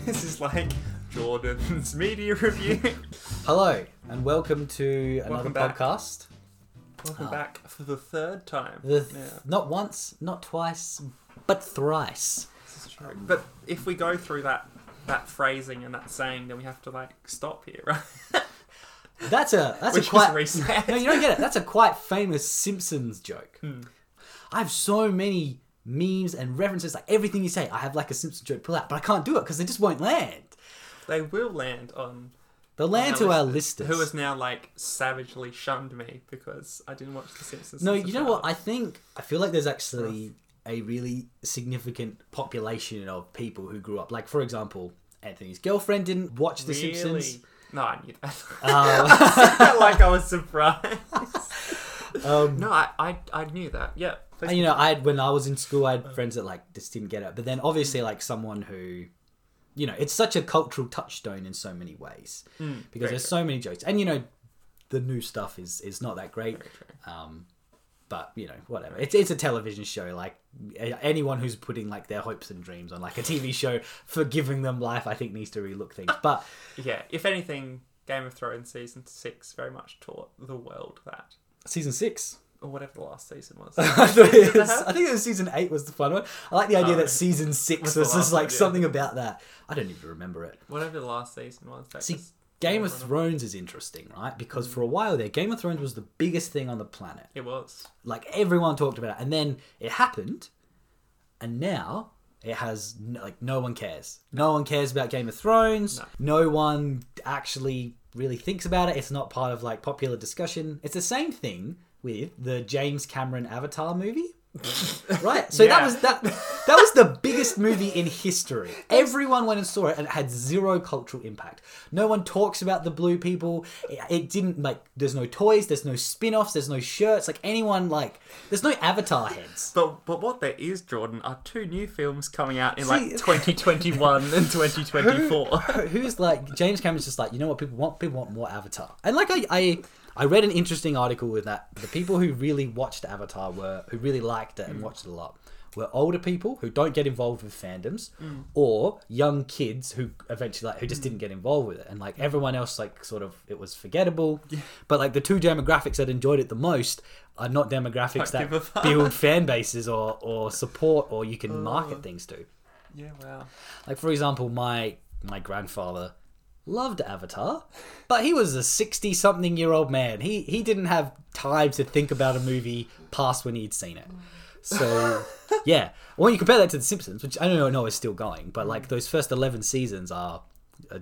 This is like Jordan's media review. Hello, and welcome to another back. podcast. Welcome Ah. back for the third time. The yeah, Not once, not twice, but thrice. this is true. But if we go through that that phrasing and that saying, then we have to like stop here, right? That's a that's Which a quite reset. no, you don't get it. That's a quite famous Simpsons joke. Hmm. I have so many memes and references, like everything you say. I have like a Simpsons joke pull out, but I can't do it because they just won't land. They will land on They'll land to our listeners. who has now like savagely shunned me because I didn't watch The Simpsons. No, you know what? I think I feel like there's actually a really significant population of people who grew up. Like, for example, Anthony's girlfriend didn't watch The really? Simpsons. No, I knew that. Um, like I was surprised. um, No, I, I, I knew that. Yeah. And, you know, I had when I was in school, I had friends that like just didn't get it. But then, obviously, like someone who, you know, it's such a cultural touchstone in so many ways Mm, because there's so many jokes, and you know, the new stuff is is not that great. Um, but you know, whatever. It's it's a television show. Like anyone who's putting like their hopes and dreams on like a TV show for giving them life, I think needs to relook things. But Yeah, if anything, Game of Thrones season six very much taught the world that, season six. Or whatever the last season was. I, thought it was- I think it was season eight was the fun one. I like the idea Oh, that season six was just like one, yeah. something about that. I don't even remember it. whatever the last season was. See, Game of Thrones is interesting, right? Because for a mm. while there, Game of Thrones was the biggest thing on the planet. it was. Like everyone talked about it, and then it happened, and now it has like no one cares. No one cares about Game of Thrones. No, one actually really thinks about it. It's not part of like popular discussion. It's the same thing with the James Cameron Avatar movie. right. So that was that that was the biggest movie in history. Everyone went and saw it and it had zero cultural impact. No one talks about the blue people. It, it didn't like there's no toys, there's no spin-offs, there's no shirts. Like anyone like there's no avatar heads. But but what there is, Jordan, are two new films coming out in See- like 2021 and 2024. Who's like James Cameron's just like, you know what people want? People want more Avatar. And like I, I I read an interesting article with that the people who really watched Avatar were who really liked it and mm. watched it a lot were older people who don't get involved with fandoms mm. or young kids who eventually like who just mm. didn't get involved with it. And like everyone else like sort of it was forgettable. But like the two demographics that enjoyed it the most are not demographics Don't give a that build fan bases or or support or you can market uh, things to. yeah, wow. like for example, my my grandfather loved Avatar, but he was a sixty something year old man. He he didn't have time to think about a movie past when he'd seen it. So yeah, when you compare that to The Simpsons, which I don't know is still going, but like those first eleven seasons are,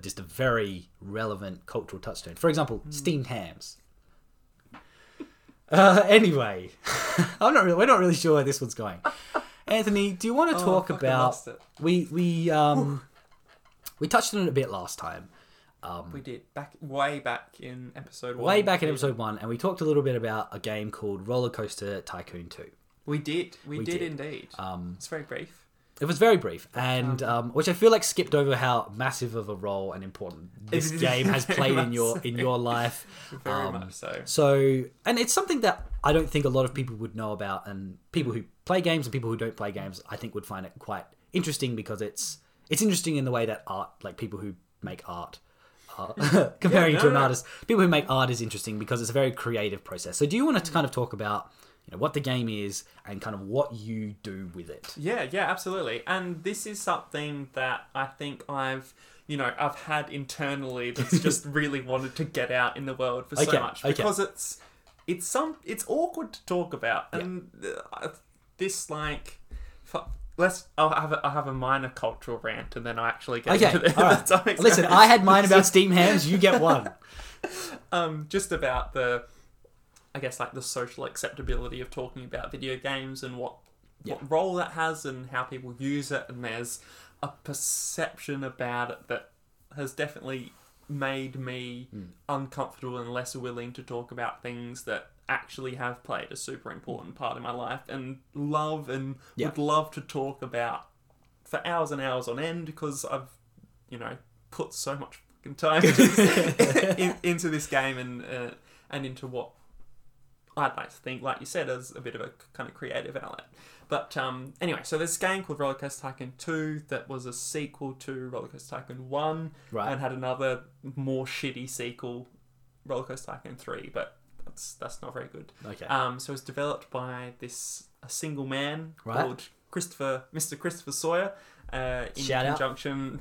just a very relevant cultural touchstone. For example, steamed hams. Uh, anyway, I'm not really, we're not really sure where this one's going. Anthony, do you want to Oh, talk I about we we um we touched on it a bit last time. We did back way back in episode one. Way back in episode one, and we talked a little bit about a game called Roller Coaster Tycoon 2. We did. We, We did, did. indeed. Um, it's very brief. it was very brief, and um, which I feel like skipped over how massive of a role and important this game has played in your in your life. Very Um, much so. So, and it's something that I don't think a lot of people would know about, and people who play games and people who don't play games, I think would find it quite interesting because it's it's interesting in the way that art, like people who make art, uh, comparing Yeah, to no, an no. artist, people who make art is interesting because it's a very creative process. So, do you want to kind of talk about you know what the game is and kind of what you do with it? Yeah, yeah, absolutely. And this is something that I think I've, you know, I've had internally that's just really wanted to get out in the world for Okay, so much okay. because it's it's some it's awkward to talk about and uh, this like let's I'll have a, I'll have a minor cultural rant and then I'll actually get Okay, into the, all right. the topics. Listen, I had mine about steam hams. You get one. um, just about the, I guess like the social acceptability of talking about video games and what Yeah. what role that has and how people use it, and there's a perception about it that has definitely made me Hmm. uncomfortable and less willing to talk about things that actually have played a super important part in my life and love and Yeah. would love to talk about for hours and hours on end because I've you know put so much fucking time into this, in, into this game and uh, and into what I'd like to think, like you said, as a bit of a kind of creative outlet. But um, anyway, so there's this game called Roller Coaster Tycoon 2 that was a sequel to Roller Coaster Tycoon 1 Right. and had another more shitty sequel, Roller Coaster Tycoon 3, but that's that's not very good. Okay. Um, so it was developed by this a single man Right. called Christopher, Mr. Christopher Sawyer, uh, in Shout out. conjunction.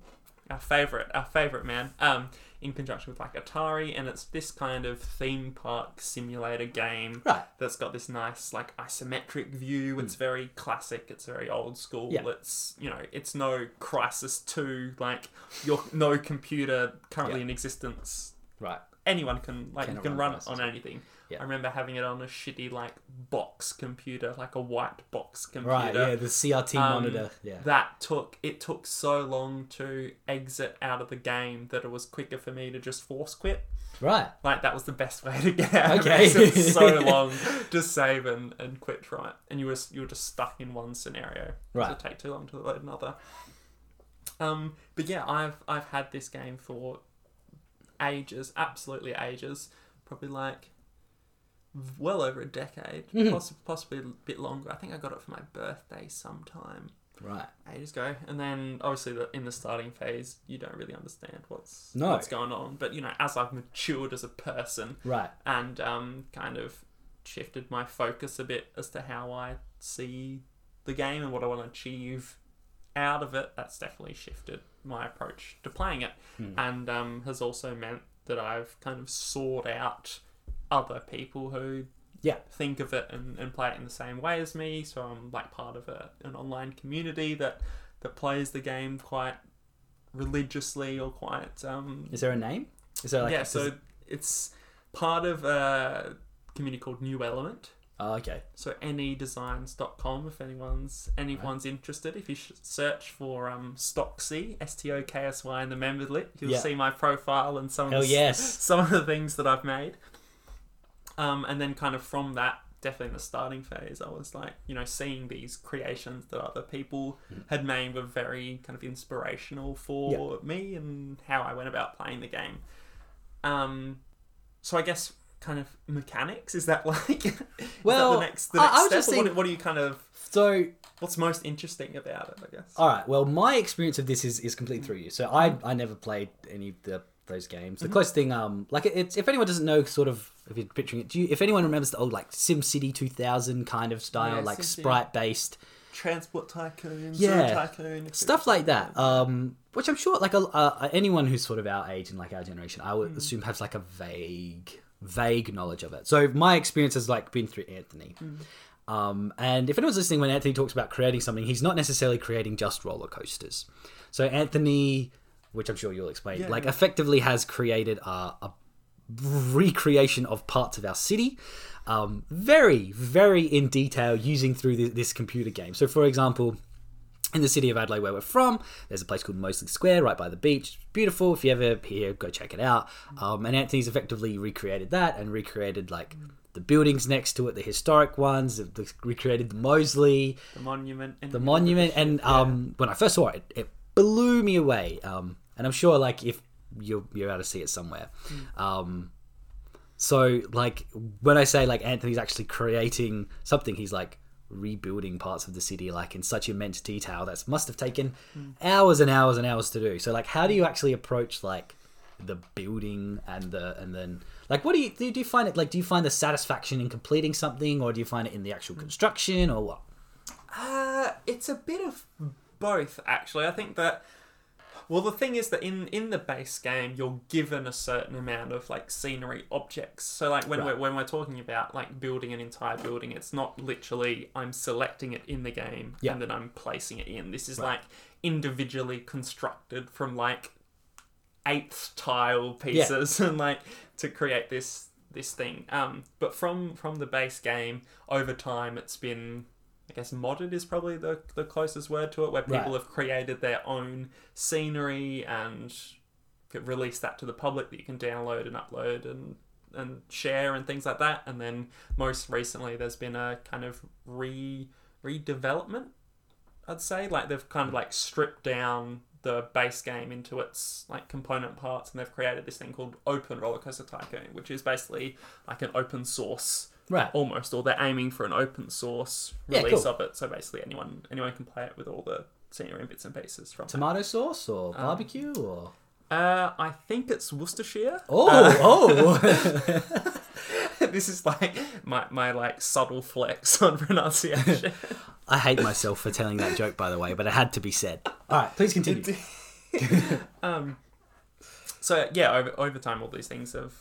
our favorite, our favorite man. Um, in conjunction with like Atari, and it's this kind of theme park simulator game right. that's got this nice like isometric view. It's very classic. It's very old school. Yeah. It's you know, it's no Crysis Two like your no computer currently Yeah. in existence Right. Anyone can like Can you can run run it on anything. Yeah. I remember having it on a shitty like box computer, like a white box computer. Right. Yeah. The CRT Um, monitor. Yeah. That took it took so long to exit out of the game that it was quicker for me to just force quit. Right. Like that was the best way to get out. Okay. of it. So long to save and, and quit from it, and you were you were just stuck in one scenario. Right. So take too long to load another. Um, but yeah, I've I've had this game for ages, absolutely ages, probably like well over a decade, Mhm. poss- possibly a bit longer. I think I got it for my birthday sometime Right. ages ago. And then obviously the, in the starting phase, you don't really understand what's No. what's going on. But you know, as I've matured as a person Right. and um, kind of shifted my focus a bit as to how I see the game and what I want to achieve out of it, that's definitely shifted my approach to playing it, Hmm. and um, has also meant that I've kind of sought out other people who Yeah. think of it and, and play it in the same way as me. So I'm like part of a, an online community that that plays the game quite religiously or quite um, Is there a name? Is there like? yeah. So it's part of a community called New Element. Oh, okay. So nedesigns.com if anyone's anyone's interested. If you search for um, Stoksy, S T O K S Y in the members list, you'll Yeah. see my profile and some Hell of the, yes. some of the things that I've made. Um, and then kind of from that, definitely in the starting phase, I was like, you know, seeing these creations that other people Mm. had made were very kind of inspirational for me and how I went about playing the game. Um, so I guess kind of mechanics is that like Well, that the next the I- next I was step just or what, what do you kind of So what's most interesting about it I guess All right. Well, my experience of this is is complete through you. So I I never played any of the those games. The closest thing, um, like it's if anyone doesn't know, sort of if you're picturing it, do you, if anyone remembers the old like Sim City 2000 kind of style, Yeah, like sprite based transport tycoon Yeah. Tycoon stuff like that. Um, which I'm sure like a, uh, anyone who's sort of our age and like our generation, I would assume has like a vague vague knowledge of it. So my experience has like been through Anthony. Hmm. Um, and if anyone's listening, when Anthony talks about creating something, he's not necessarily creating just roller coasters. So Anthony, which I'm sure you'll explain, Yeah, like yeah. effectively has created a, a recreation of parts of our city, um, very, very in detail, using through this, this computer game. So, for example, in the city of Adelaide, where we're from, there's a place called Moseley Square right by the beach. It's Beautiful. If you ever here, go check it out. Um, and Anthony's effectively recreated that and recreated like the buildings next to it, the historic ones. the- Recreated the Mosley, the monument and the monument. And um, when I first saw it, it blew me away. Um, and I'm sure like if you're you're able to see it somewhere. Um, so like when I say like Anthony's actually creating something, he's like rebuilding parts of the city like in such immense detail that must have taken hours and hours and hours to do. So like how do you actually approach like the building and the and then like what do you do, do you find it like do you find the satisfaction in completing something or do you find it in the actual construction or what? Uh, it's a bit of both, actually. I think that. Well, the thing is that in in the base game, you're given a certain amount of like scenery objects. So, like when Right. we're when we're talking about like building an entire building, it's not literally I'm selecting it in the game Yeah. and then I'm placing it in. This is Right. like individually constructed from like eighth tile pieces and like to create this this thing. Um, but from from the base game, over time, it's been I guess modded is probably the the closest word to it, where people Right. have created their own scenery and could release that to the public that you can download and upload and and share and things like that. And then most recently, there's been a kind of re redevelopment. I'd say like they've kind of like stripped down the base game into its like component parts, and they've created this thing called Open Roller Coaster Tycoon, which is basically like an open source Right. almost, or they're aiming for an open source Yeah, release cool. of it. So basically, anyone anyone can play it with all the scenery and bits and pieces from. it. Tomato sauce or barbecue or Uh, I think it's Worcestershire. oh Uh, oh this is like my, my like subtle flex on pronunciation. I hate myself for telling that joke by the way, but it had to be said. All right, please continue. um, so yeah, over over time, all these things have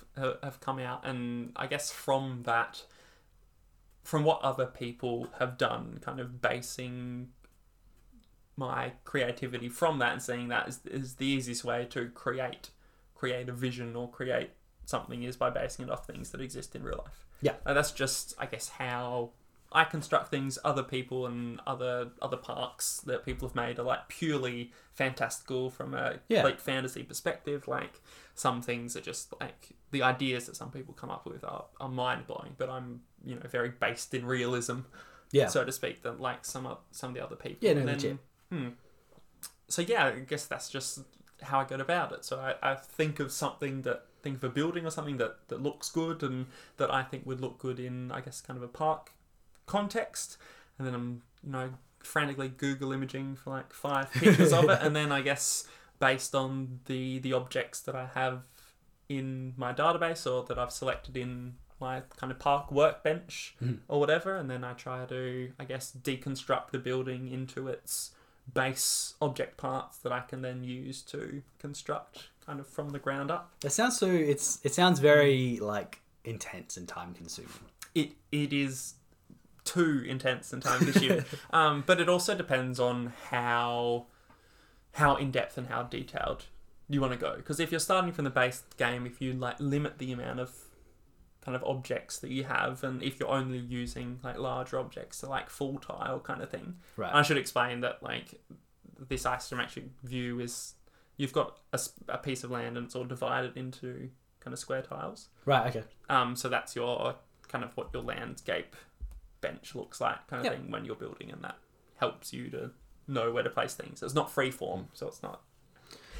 have come out, and I guess from that, from what other people have done, kind of basing my creativity from that and seeing that is, is the easiest way to create create a vision or create something is by basing it off things that exist in real life. Yeah. and that's just I guess how I construct things. Other people and other other parks that people have made are like purely fantastical from a Yeah. complete fantasy perspective. Like some things are just like the ideas that some people come up with are, are mind blowing, but I'm you know very based in realism, Yeah. so to speak, than like some of some of the other people. Yeah, no, And then, legit. hmm. So yeah, I guess that's just how I go about it. So I, I think of something that think of a building or something that, that looks good and that I think would look good in I guess kind of a park context, and then I'm you know frantically Google imaging for like five pictures of it, and then I guess based on the the objects that I have in my database or that I've selected in my kind of park workbench Mhm. or whatever, and then I try to I guess deconstruct the building into its base object parts that I can then use to construct kind of from the ground up. It sounds so. It's it sounds very like intense and time consuming. it it is too intense and time consuming. um, but it also depends on how how in depth and how detailed you want to go. Because if you're starting from the base game, if you like limit the amount of kind of objects that you have, and if you're only using like larger objects, so like full tile kind of thing. Right. I should explain that like this isometric view is you've got a piece of land and it's all divided into kind of square tiles. Right. Okay. Um, so that's your kind of what your landscape bench looks like, kind of Yep. thing when you're building, and that helps you to know where to place things. It's not freeform, so it's not.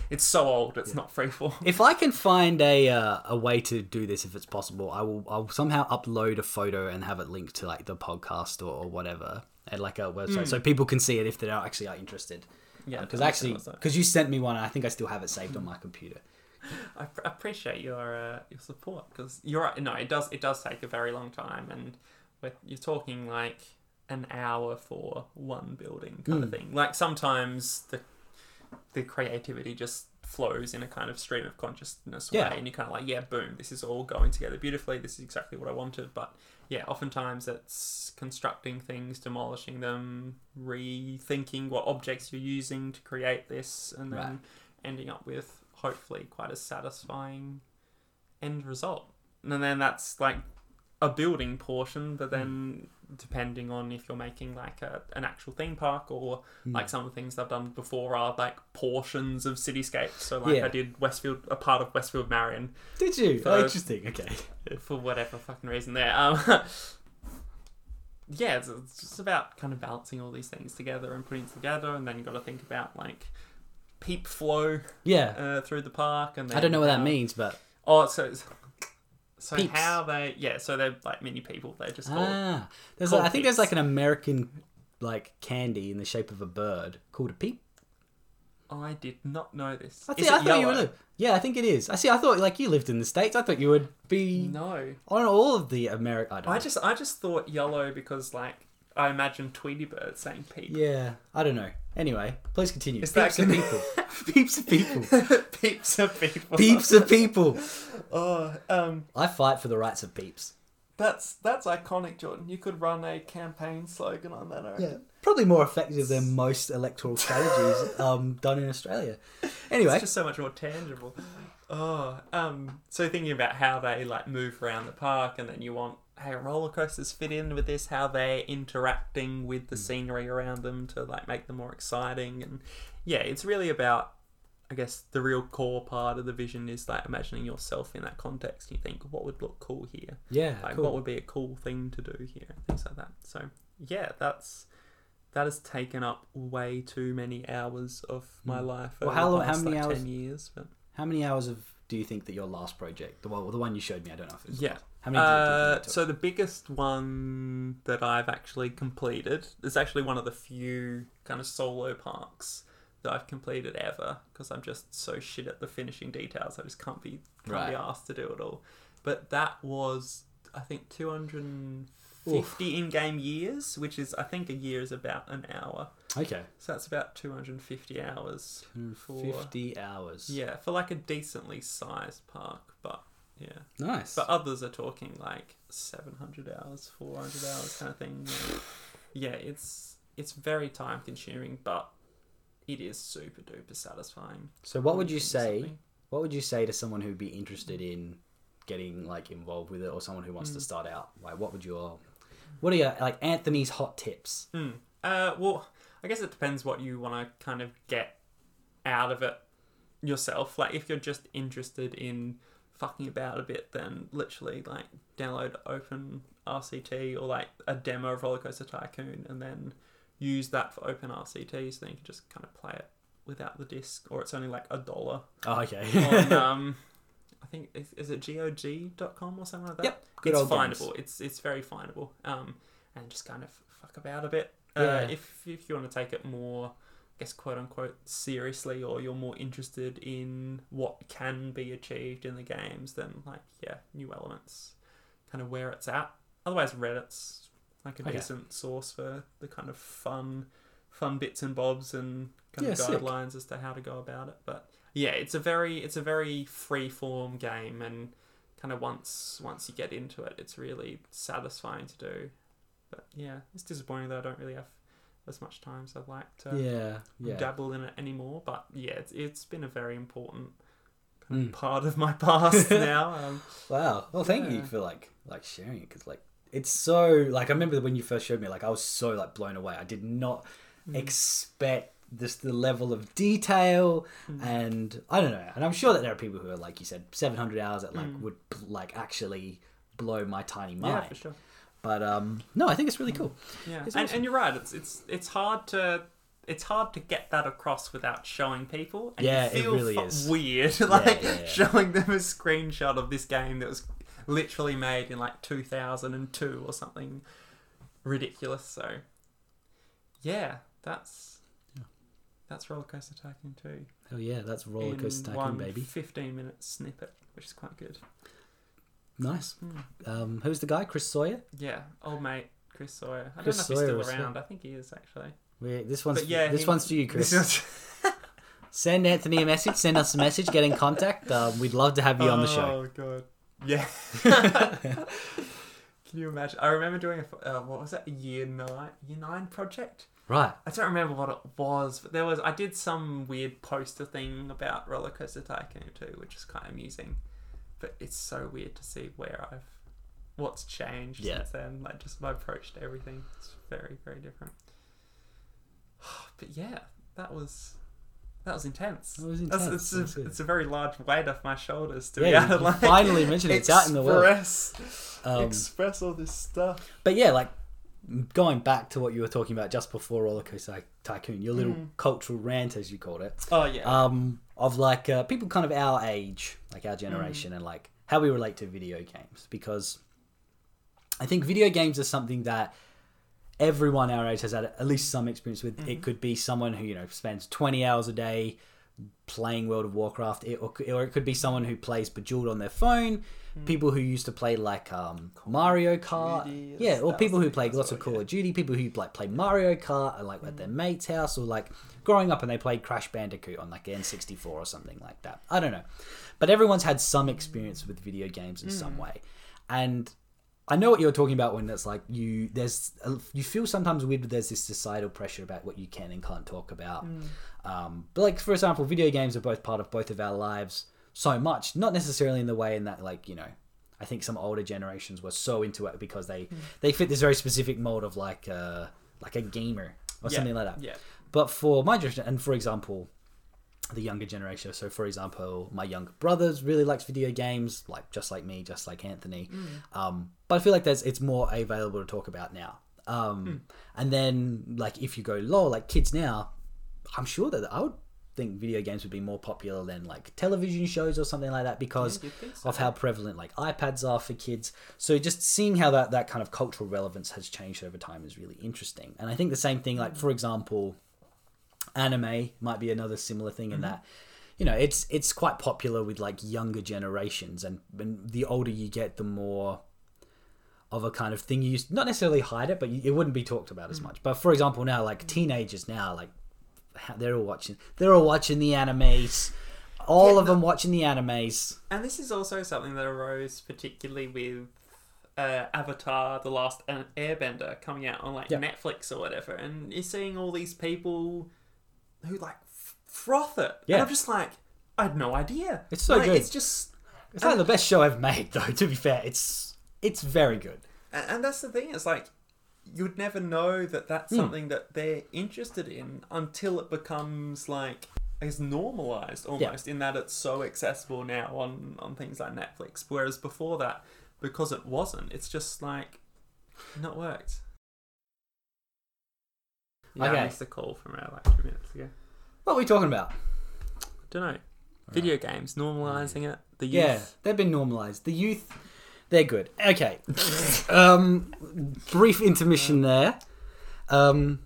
It's so old, it's not freeform. If I can find a uh, a way to do this, if it's possible, I will. I'll somehow upload a photo and have it linked to like the podcast or, or whatever, and like a website, so people can see it if they are actually are interested. Yeah, Because makes actually, because you sent me one, and I think I still have it saved on my computer. I pr- appreciate your uh, your support because you're right. No, it does it does take a very long time, and we're, you're talking like an hour for one building kind of thing. Like sometimes the the creativity just flows in a kind of stream of consciousness Yeah. way, and you're kind of like, yeah, boom, this is all going together beautifully. This is exactly what I wanted. But yeah, oftentimes it's constructing things, demolishing them, rethinking what objects you're using to create this, and then Right. ending up with hopefully quite a satisfying end result. And then that's like a building portion, but then depending on if you're making like a, an actual theme park or like some of the things I've done before are like portions of cityscapes. So like Yeah. I did Westfield, a part of Westfield Marion Did you? For- oh, interesting. Okay. for whatever fucking reason there. Um, yeah, it's, it's just about kind of balancing all these things together and putting it together, and then you got to think about like peep flow Yeah. uh, through the park, and then I don't know what that means, but Oh, so it's- so Peeps. how they yeah, so they're like mini people. They're just called. ah, there's. called A, I think there's like an American like candy in the shape of a bird called a peep. I did not know this. I, see, it I thought you would. Yeah, I think it is. I see. I thought like you lived in the states. I thought you would be No, on all of the American. I don't. I just I just thought yellow because like I imagine Tweety Bird saying peep. Yeah, I don't know. Anyway, please continue. Is that Peeps of gonna- people. Peeps of people. Peeps of people. Peeps of people. Oh, um, I fight for the rights of peeps. that's that's iconic, Jordan. You could run a campaign slogan on that. I reckon. Probably more effective than most electoral strategies um, done in Australia. Anyway, It's just so much more tangible. Oh, um, so thinking about how they like move around the park, and then you want how roller coasters fit in with this, how they're interacting with the scenery around them to like make them more exciting, and yeah, it's really about. I guess the real core part of the vision is like imagining yourself in that context. You think, what would look cool here? yeah, Like, cool. what would be a cool thing to do here? and Things like that. So, yeah, that's that has taken up way too many hours of my life. Hmm. Well, over how the long- how past, many like, hours- Ten years, but How many hours of do you think that your last project, the one, the one you showed me, I don't know if it was yeah. How many? Uh, so the biggest one that I've actually completed is actually one of the few kind of solo parks that I've completed ever because I'm just so shit at the finishing details. I just can't be can't be asked to do it all. But that was I think 250 in-game years, which is I think a year is about an hour. okay, So that's about 250 hours. for- hours. Yeah, for like a decently sized park, but yeah. nice. But others are talking like 700 hours, 400 hours kind of thing. Yeah, it's it's very time consuming, but it is super duper satisfying. so, what would you say? something. What would you say to someone who'd be interested in getting like involved with it, or someone who wants Hmm. to start out? Like, what would your, what are your like Anthony's hot tips? Hmm. Uh, well, I guess it depends what you want to kind of get out of it yourself. Like, if you're just interested in fucking about a bit, then literally like download Open RCT or like a demo of Roller Coaster Tycoon, and then use that for Open RCT. So then you can just kind of play it without the disc, or it's only like a dollar Oh, okay. on um. I think is, is it gog.com or something like that. Yep, good it's old games. findable. It's it's very findable. Um, and just kind of fuck about a bit. Yeah. Uh, if if you want to take it more, guess quote unquote seriously, or you're more interested in what can be achieved in the games, than like yeah, New Elements, kind of where it's at. Otherwise, Reddit's like a oh, Okay. decent source for the kind of fun, fun bits and bobs and kind Yeah, of sick. guidelines as to how to go about it. But yeah, it's a very it's a very free form game, and kind of once once you get into it, it's really satisfying to do. But yeah, it's disappointing that I don't really have as much time as I'd like to yeah, yeah. dabble in it anymore. But yeah, it's it's been a very important kind of Mm. part of my past now. Um, Wow. Well, thank you for like like sharing it because like it's so like I remember when you first showed me like I was so like blown away. I did not Mm. expect this the level of detail Mm. and I don't know. And I'm sure that there are people who are like you said 700 hours that like Mm. would like actually blow my tiny mind. yeah, for sure. But um no, I think it's really cool. Yeah, and, and you're right. It's it's it's hard to it's hard to get that across without showing people. And Yeah, it really fu- is. weird, like yeah, yeah. showing them a screenshot of this game that was literally made in like 2002 or something ridiculous. So, yeah, that's that's Roller Coaster Tycoon 2 Hell yeah, that's roller in coaster one tycoon baby. 15 minute snippet, which is quite good. Nice. Hmm. Um who's the guy? Chris Sawyer? Yeah, old mate Chris Sawyer. I Chris don't know if Sawyer he's still around. I think he is actually. We, this one's But yeah, this he- one's for you, Chris. Send Anthony a message. Send us a message. Get in contact. Um, we'd love to have you on the show. Oh god. Yeah. Can you imagine? I remember doing a uh, what was that? A year nine year nine project. Right. I don't remember what it was, but there was I did some weird poster thing about Roller Coaster Tycoon too, which is kind of amusing. But it's so weird to see where I've what's changed Yeah. since then. Like just my approach to everything. It's very very different. But yeah, that was. That was intense. That was That's- it's, a, it's a very large weight off my shoulders to Yeah, be able to like finally mentioned it. It's out in the world. Um, express all this stuff. But yeah, like going back to what you were talking about just before Roller Coaster Tycoon, your little Mm. cultural rant, as you called it, Oh yeah. um, of like uh, people kind of our age, like Mm. our generation, and like how we relate to video games. Because I think video games are something that everyone our age has had at least some experience with. Mm-hmm. It could be someone who you know spends twenty hours a day playing World of Warcraft, it, or, or it could be someone who plays Bejeweled on their phone. People who used to play like um, Mario Kart, Duty, yeah, or people who play lots what- of Call yeah. of Duty. People who like play Mario Kart, and like at their mate's house, or like growing up and they played Crash Bandicoot on like N64 or something like that. I don't know, but everyone's had some experience with video games in some way, and I know what you're talking about when it's like you there's you feel sometimes weird. But there's this societal pressure about what you can and can't talk about. Um, but like for example, video games are both part of both of our lives so much. Not necessarily in the way in that like you know, I think some older generations were so into it because they they fit this very specific mold of like uh, like a gamer or Yeah, something like that. Yeah. But for my generation, and for example, the younger generation. So, for example, my younger brothers really likes video games, like just like me, just like Anthony. Um, but I feel like there's it's more available to talk about now. Um, And then, like, if you go low, like kids now, I'm sure that I would think video games would be more popular than like television shows or something like that because Yeah, so. of how prevalent like iPads are for kids. So just seeing how that that kind of cultural relevance has changed over time is really interesting. And I think the same thing, like for example, anime might be another similar thing in that you know it's it's quite popular with like younger generations and, and the older you get the more of a kind of thing you not necessarily hide it but you, it wouldn't be talked about as much. But for example now like teenagers now like they're all watching they're all watching the animes. All Yeah, of them watching the animes. And this is also something that arose particularly with uh, Avatar: The Last Airbender coming out on like Yeah. Netflix or whatever, and you're seeing all these people who like f- froth it. Yeah. and I'm just like, I had no idea. It's so Like, good. It's just, it's like the best show i've made though to be fair it's it's very good and and that's the thing. It's like you'd never know that that's hmm. something that they're interested in until it becomes like is normalized almost in that it's so accessible now on on things like Netflix. Whereas before that, because it wasn't, it's just like not worked. Yeah, Okay. I missed a call from our like two minutes ago. what are we talking about I Don't know. Video games normalizing it. The youth. Yeah, they've been normalized. The youth, they're good. Okay. um, brief intermission there. Um,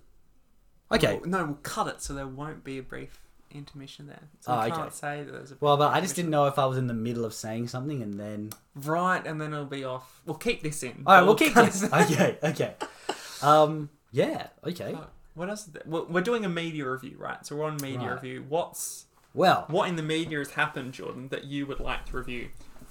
okay. Well, no, we'll cut it so there won't be a brief intermission there. So Oh, we okay. can't say that there's a. Well, brief but I just didn't know if I was in the middle of saying something and then. Right, and then it'll be off. We'll keep this in. All right, but we'll keep this. it. Okay, okay. Um, yeah, okay. Oh, What else? We're we're doing a media review, right? So we're on media Right. review. What's Well, what in the media has happened, Jordan, that you would like to review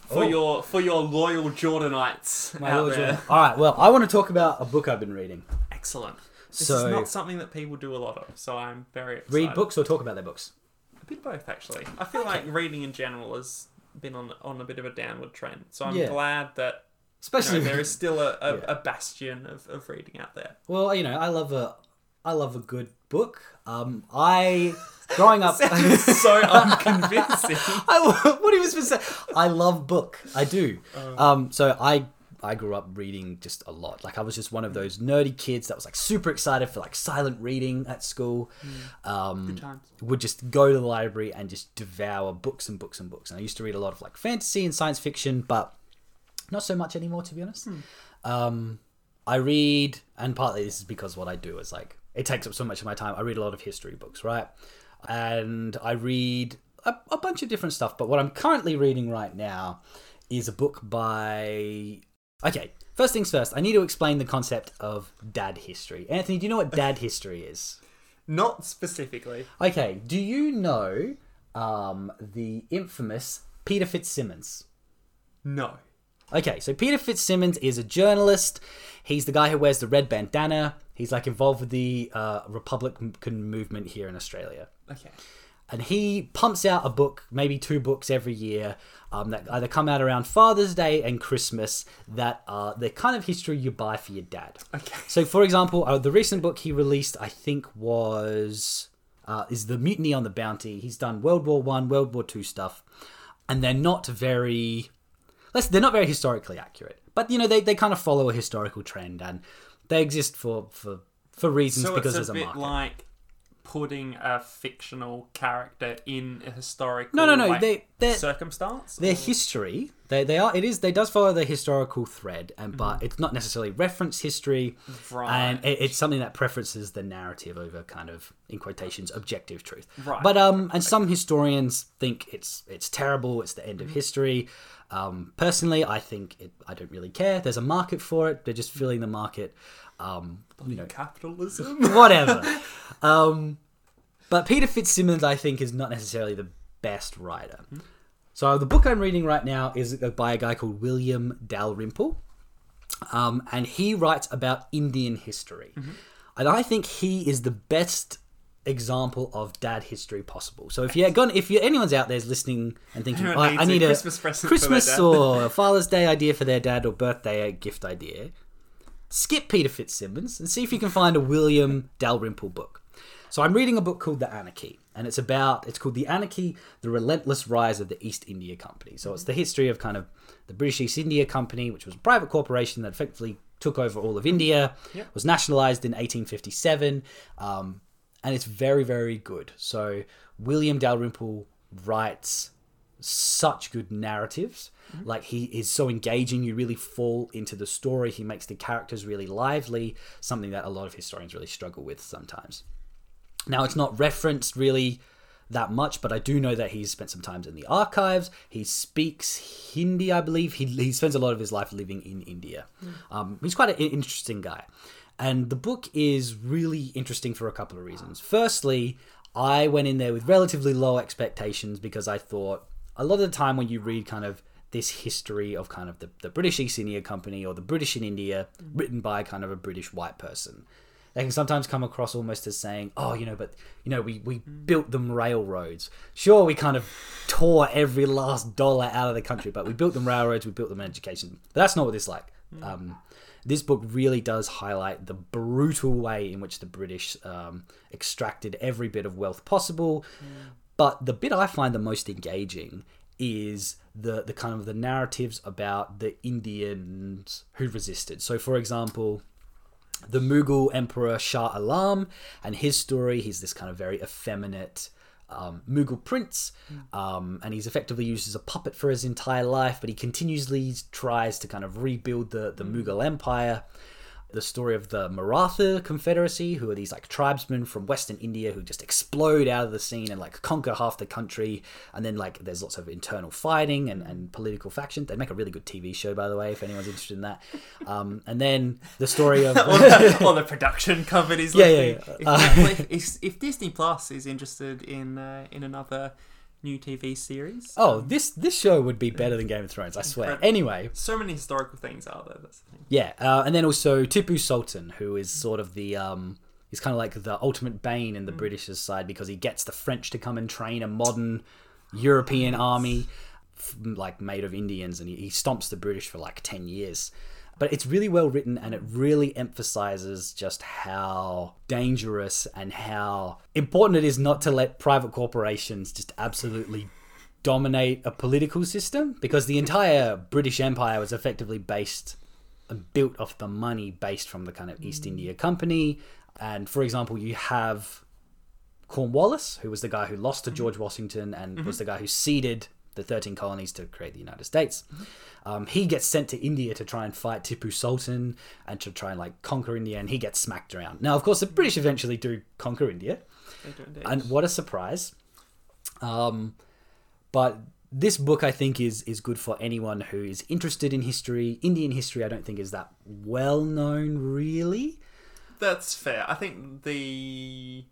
for Oh. your for your loyal Jordanites my there? Jordan- All right. Well, I want to talk about a book I've been reading. Excellent. This So- is not something that people do a lot of, so I'm very excited. Read books or talk about their books. A bit of both, actually. I feel like reading in general has been on on a bit of a downward trend. So I'm Yeah. glad that you Especially know, there is still a, a, Yeah. a bastion of, of reading out there. Well, you know, I love a, I love a good book. Um, I growing up. So unconvincing. I, what he was supposed to say. I love book. I do. Oh. Um, so I I grew up reading just a lot. Like I was just one of those nerdy kids that was like super excited for like silent reading at school. Um, Good times. would just go to the library and just devour books and books and books. And I used to read a lot of like fantasy and science fiction, but not so much anymore, to be honest. Um, I read, and partly this is because what I do is like it takes up so much of my time. I read a lot of history books, right? And I read a, a bunch of different stuff. But what I'm currently reading right now is a book by. Okay, first things first. I need to explain the concept of dad history. Anthony, do you know what dad history is? Not specifically. Okay, do you know um, the infamous Peter FitzSimons? No. Okay, so Peter FitzSimons is a journalist. He's the guy who wears the red bandana. He's like involved with the uh, Republican movement here in Australia. Okay. And he pumps out a book, maybe two books every year, um, that either come out around Father's Day and Christmas. That are the kind of history you buy for your dad. Okay. So, for example, uh, the recent book he released, I think, was uh, is the Mutiny on the Bounty. He's done World War One, World War Two stuff, and they're not very, let's they're not very historically accurate. But you know, they, they kind of follow a historical trend, and they exist for for for reasons So because it's there's a a bit market. like putting a fictional character in a historical No, no, no, like, they- they're- circumstance. their or- history they, they are it is they does follow the historical thread and but Mm-hmm. it's not necessarily reference history Right. and it, it's something that preferences the narrative over kind of in quotations objective truth Right. but um and some historians think it's it's terrible it's the end of Mm-hmm. history um personally i think it i don't really care there's a market for it they're just filling the market um you know capitalism. whatever. um, but Peter FitzSimons, I think, is not necessarily the best writer. So the book I'm reading right now is by a guy called William Dalrymple, um, and he writes about Indian history, and I think he is the best example of dad history possible. So if you're gone, if you anyone's out there's listening and thinking, "Oh, I need a Christmas present Christmas dad." or Father's Day idea for their dad or birthday gift idea, skip Peter FitzSimons and see if you can find a William Dalrymple book. So I'm reading a book called The Anarchy, and it's about it's called The Anarchy: The Relentless Rise of the East India Company. So it's the history of kind of the British East India Company, which was a private corporation that effectively took over all of India, Yep. was nationalized in 1857. Um, and it's very very good. So William Dalrymple writes such good narratives. Like he is so engaging, you really fall into the story. He makes the characters really lively, something that a lot of historians really struggle with sometimes. Now, it's not referenced really that much, but I do know that he's spent some time in the archives. He speaks Hindi, I believe. He, he spends a lot of his life living in India. Um, he's quite an interesting guy. And the book is really interesting for a couple of reasons. Firstly, I went in there with relatively low expectations because I thought a lot of the time when you read kind of this history of kind of the, the British East India Company or the British in India written by kind of a British white person, they can sometimes come across almost as saying, oh, you know, but, you know, we, we built them railroads. Sure, we kind of tore every last dollar out of the country, but we built them railroads, we built them education. But that's not what it's like. Um, this book really does highlight the brutal way in which the British um, extracted every bit of wealth possible. But the bit I find the most engaging is the the kind of the narratives about the Indians who resisted. So, for example, the Mughal Emperor Shah Alam and his story. He's this kind of very effeminate um, Mughal prince, um, and he's effectively used as a puppet for his entire life. But he continuously tries to kind of rebuild the the Mughal Empire. The story of the Maratha Confederacy, who are these like tribesmen from Western India who just explode out of the scene and like conquer half the country. And then like there's lots of internal fighting and, and political factions. They make a really good TV show, by the way, if anyone's interested in that. Um, and then the story of all, the, all the production companies. Yeah, looking. yeah, yeah. If, Uh, if, if Disney Plus is interested in uh, in another new TV series, Oh, this this show would be better than Game of Thrones, I swear. Incredible. Anyway, so many historical things are there. That's the thing. yeah, uh, and then also Tipu Sultan, who is sort of the um, he's kind of like the ultimate bane in the British's side because he gets the French to come and train a modern European army, like made of Indians, and he, he stomps the British for like ten years. But it's really well written, and it really emphasizes just how dangerous and how important it is not to let private corporations just absolutely dominate a political system because the entire British Empire was effectively based and built off the money based from the kind of East India Company. And for example, you have Cornwallis, who was the guy who lost to George Washington and mm-hmm. was the guy who ceded the 13 colonies to create the United States. Um, he gets sent to India to try and fight Tipu Sultan and to try and like conquer India, and he gets smacked around. Now, of course, the British eventually do conquer India, They do indeed. and what a surprise! Um, but this book, I think, is is good for anyone who is interested in history. Indian history, I don't think, is that well known, really. That's fair. I think the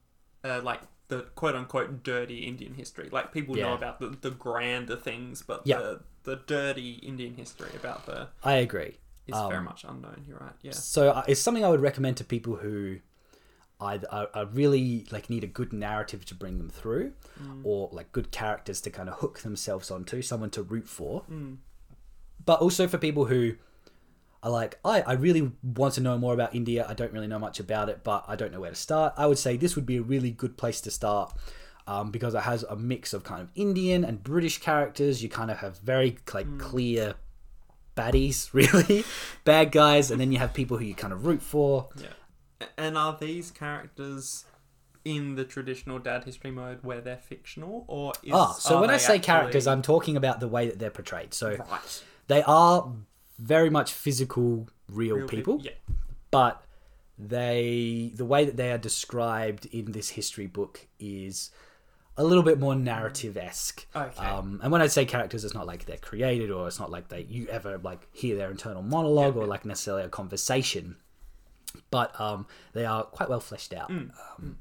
uh, like the quote unquote dirty Indian history, like people know about the, the grander things, but Yeah. the the dirty Indian history about the I agree. is Um, very much unknown. You're right. Yeah. So uh, it's something I would recommend to people who either are really like need a good narrative to bring them through, or like good characters to kind of hook themselves onto, someone to root for. But also for people who are like, I, I really want to know more about India. I don't really know much about it, but I don't know where to start. I would say this would be a really good place to start. Um, because it has a mix of kind of Indian and British characters. You kind of have very like clear baddies, really bad guys, and then you have people who you kind of root for. Yeah. And are these characters in the traditional dad history mode where they're fictional, or is, Ah, so when I say characters, I'm talking about the way that they're portrayed. So right they are very much physical, real, Real people, Yeah. but they the way that they are described in this history book is a little bit more narrative esque. Okay. Um, and when I say characters, it's not like they're created, or it's not like they you ever like hear their internal monologue, or like necessarily a conversation. But um, they are quite well fleshed out. Mm. Um,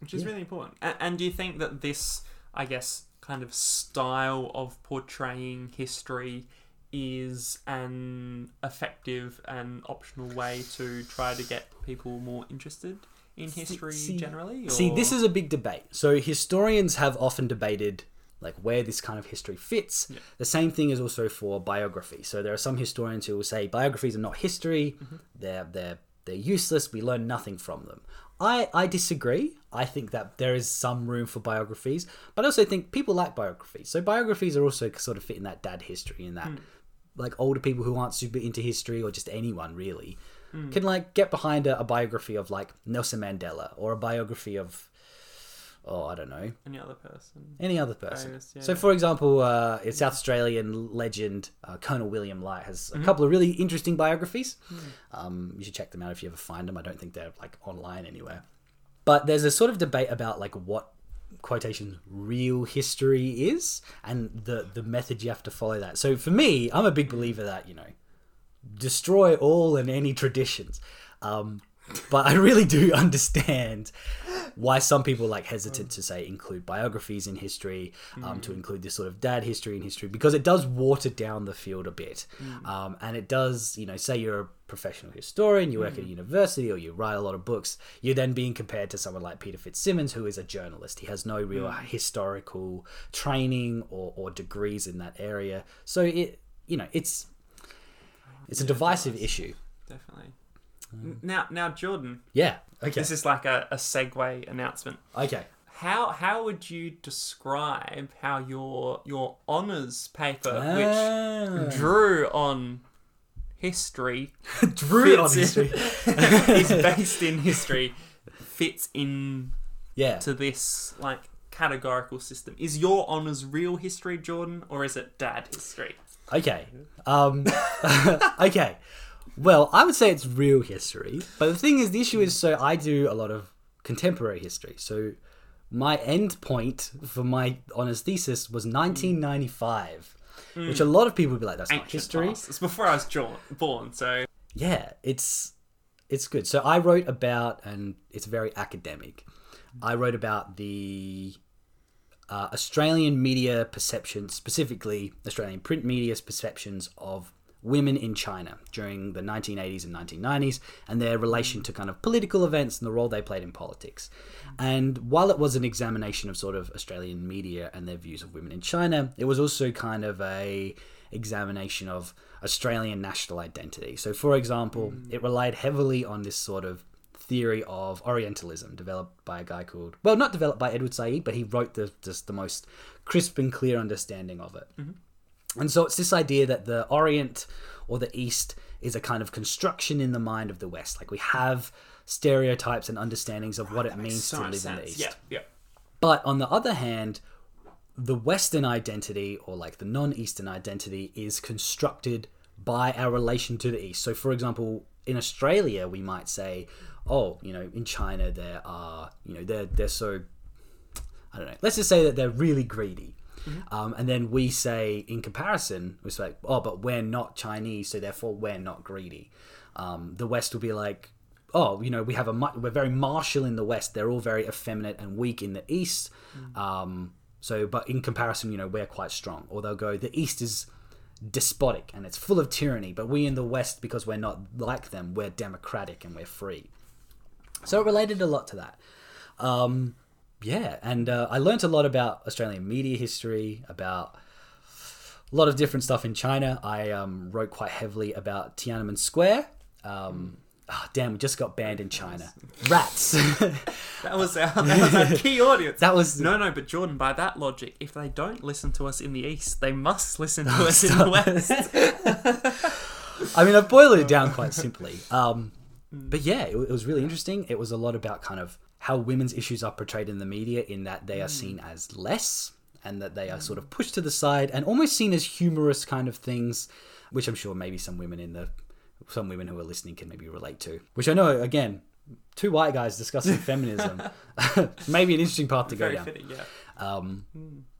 which is really important. And, and do you think that this, I guess, kind of style of portraying history is an effective and optional way to try to get people more interested in history see- generally? Or... See, this is a big debate. So historians have often debated like where this kind of history fits. Yeah. The same thing is also for biography. So there are some historians who will say biographies are not history. Mm-hmm. They're they're they're useless. We learn nothing from them. I I disagree. I think that there is some room for biographies, but I also think people like biographies. So biographies are also sort of fit in that dad history in that like older people who aren't super into history or just anyone really can like get behind a, a biography of like Nelson Mandela or a biography of oh I don't know, Any other person? any other person. Yeah, so, yeah. for example, uh, it's South Australian legend uh, Colonel William Light has Mm-hmm. a couple of really interesting biographies. Hmm. Um, you should check them out if you ever find them. I don't think they're like online anywhere. But there's a sort of debate about like what quotation real history is and the the method you have to follow that. So for me, I'm a big believer that you know destroy all and any traditions. Um, but I really do understand why some people like hesitant to say include biographies in history, um, to include this sort of dad history in history, because it does water down the field a bit, um, and it does, you know, say you're a professional historian, you work at a university, or you write a lot of books, you're then being compared to someone like Peter FitzSimons, who is a journalist. He has no real historical training or, or degrees in that area, so it, you know, it's it's a Yeah, divisive nice. issue. Definitely. N- Now, now, Jordan, Yeah. Okay. this is like a, a segue announcement. okay. How how would you describe how your your honors paper, Ah. which drew on history, Drew on fits in- history. is based in history, fits in Yeah. to this like categorical system? Is your honors real history, Jordan, or is it dad history? Okay. Um, okay. Well, I would say it's real history, but the thing is, the issue is, so I do a lot of contemporary history. So my end point for my honors thesis was 1995, which a lot of people would be like, "That's not Ancient history." past. It's before I was born, so Yeah, it's it's good. So I wrote about, and it's very academic. I wrote about the uh, Australian media perception, specifically Australian print media's perceptions of women in China during the 1980s and 1990s, and their relation to kind of political events and the role they played in politics. And while it was an examination of sort of Australian media and their views of women in China, it was also kind of a examination of Australian national identity. So, for example, mm. it relied heavily on this sort of theory of Orientalism developed by a guy called, well, not developed by Edward Said, but he wrote the just the most crisp and clear understanding of it. Mm-hmm. And so it's this idea that the Orient or the East is a kind of construction in the mind of the West. Like we have stereotypes and understandings of what it means so to live in the. East. Yeah, yeah. But on the other hand, the Western identity or like the non Eastern identity is constructed by our relation to the East. So, for example, in Australia, we might say, oh, you know, in China, there are, you know, they're, they're so, I don't know, let's just say that they're really greedy. Um, and then we say, in comparison, we say, oh, but we're not Chinese, so therefore we're not greedy. Um, the West will be like, oh, you know, we have a we're very martial in the West. They're all very effeminate and weak in the East. Um, so, but in comparison, you know, we're quite strong. Or they'll go, the East is despotic and it's full of tyranny, but we in the West, because we're not like them, we're democratic and we're free. So it related a lot to that. Um, yeah, and uh, I learnt a lot about Australian media history, about a lot of different stuff in China. I um, wrote quite heavily about Tiananmen Square. Um, ah, damn, we just got banned in China. Rats. That was our, that was our key audience. that was No, no, but Jordan, by that logic, if they don't listen to us in the east, they must listen to us in the west. I mean, I've boiled it down quite simply. Um, but yeah, it, it was really interesting. It was a lot about kind of how women's issues are portrayed in the media, in that they are seen as less and that they are sort of pushed to the side and almost seen as humorous kind of things, which I'm sure maybe some women in the some women who are listening can maybe relate to. Which I know, again, two white guys discussing feminism, maybe an interesting path to go down. fitting, yeah. Um,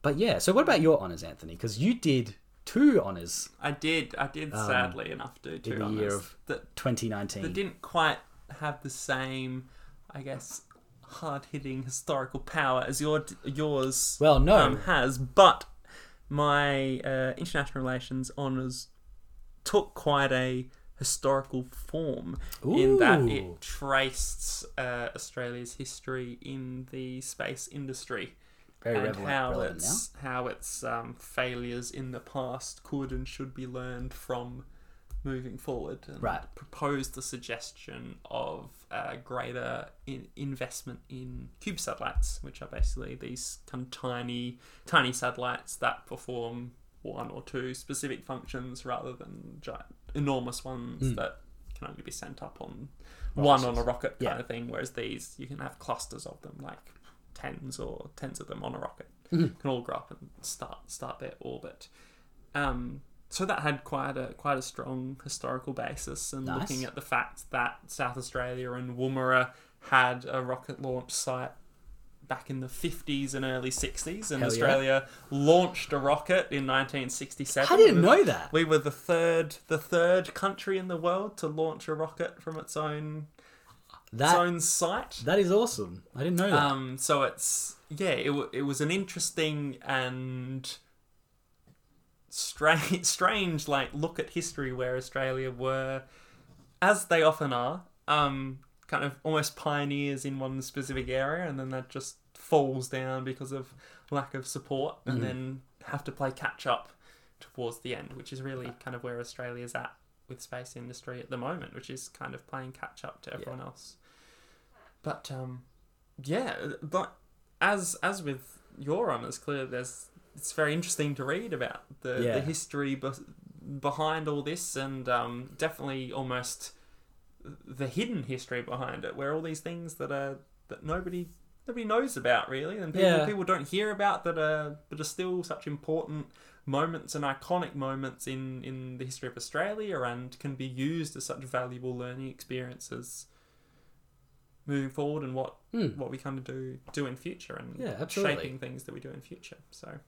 but yeah, so what about your honors, Anthony? Because you did two honors I did, I did sadly enough do two Um, the on year of that, 2019. that didn't quite have the same, I guess, hard-hitting historical power as your yours Well, no. um, has, but my uh, international relations honors took quite a historical form in that it traced uh, Australia's history in the space industry Very and relevant, how relevant now. its how its um, failures in the past could and should be learned from moving forward and Right. proposed the suggestion of uh, greater in- investment in cube satellites which are basically these kind of tiny tiny satellites that perform one or two specific functions rather than giant, enormous ones that can only be sent up on one on a rocket kind. Yeah. of thing whereas these you can have clusters of them like tens or tens of them on a rocket. Mhm. Can all grow up and start start their orbit. Um, so that had quite a quite a strong historical basis, and Nice. looking at the fact that South Australia and Woomera had a rocket launch site back in the 50s and early 60s, and Hell yeah. Australia launched a rocket in 1967. I didn't We- know that. we were the third the third country in the world to launch a rocket from its own its own site. that is awesome. I didn't know that. Um, so it's yeah, it, w- it was an interesting and strange, strange like look at history where Australia were, as they often are, um, kind of almost pioneers in one specific area, and then that just falls down because of lack of support, and Mhm. then have to play catch up towards the end, which is really kind of where Australia's at with space industry at the moment, which is kind of playing catch up to everyone else. But um, yeah, but as as with your honours, clear there's it's very interesting to read about the, Yeah. the history be- behind all this, and um, definitely almost the hidden history behind it, where all these things that are that nobody nobody knows about really, and people Yeah. people don't hear about that are that are still such important moments and iconic moments in in the history of Australia, and can be used as such valuable learning experiences moving forward, and what Hmm. what we kind of do do in future, and Yeah, absolutely. shaping things that we do in future. So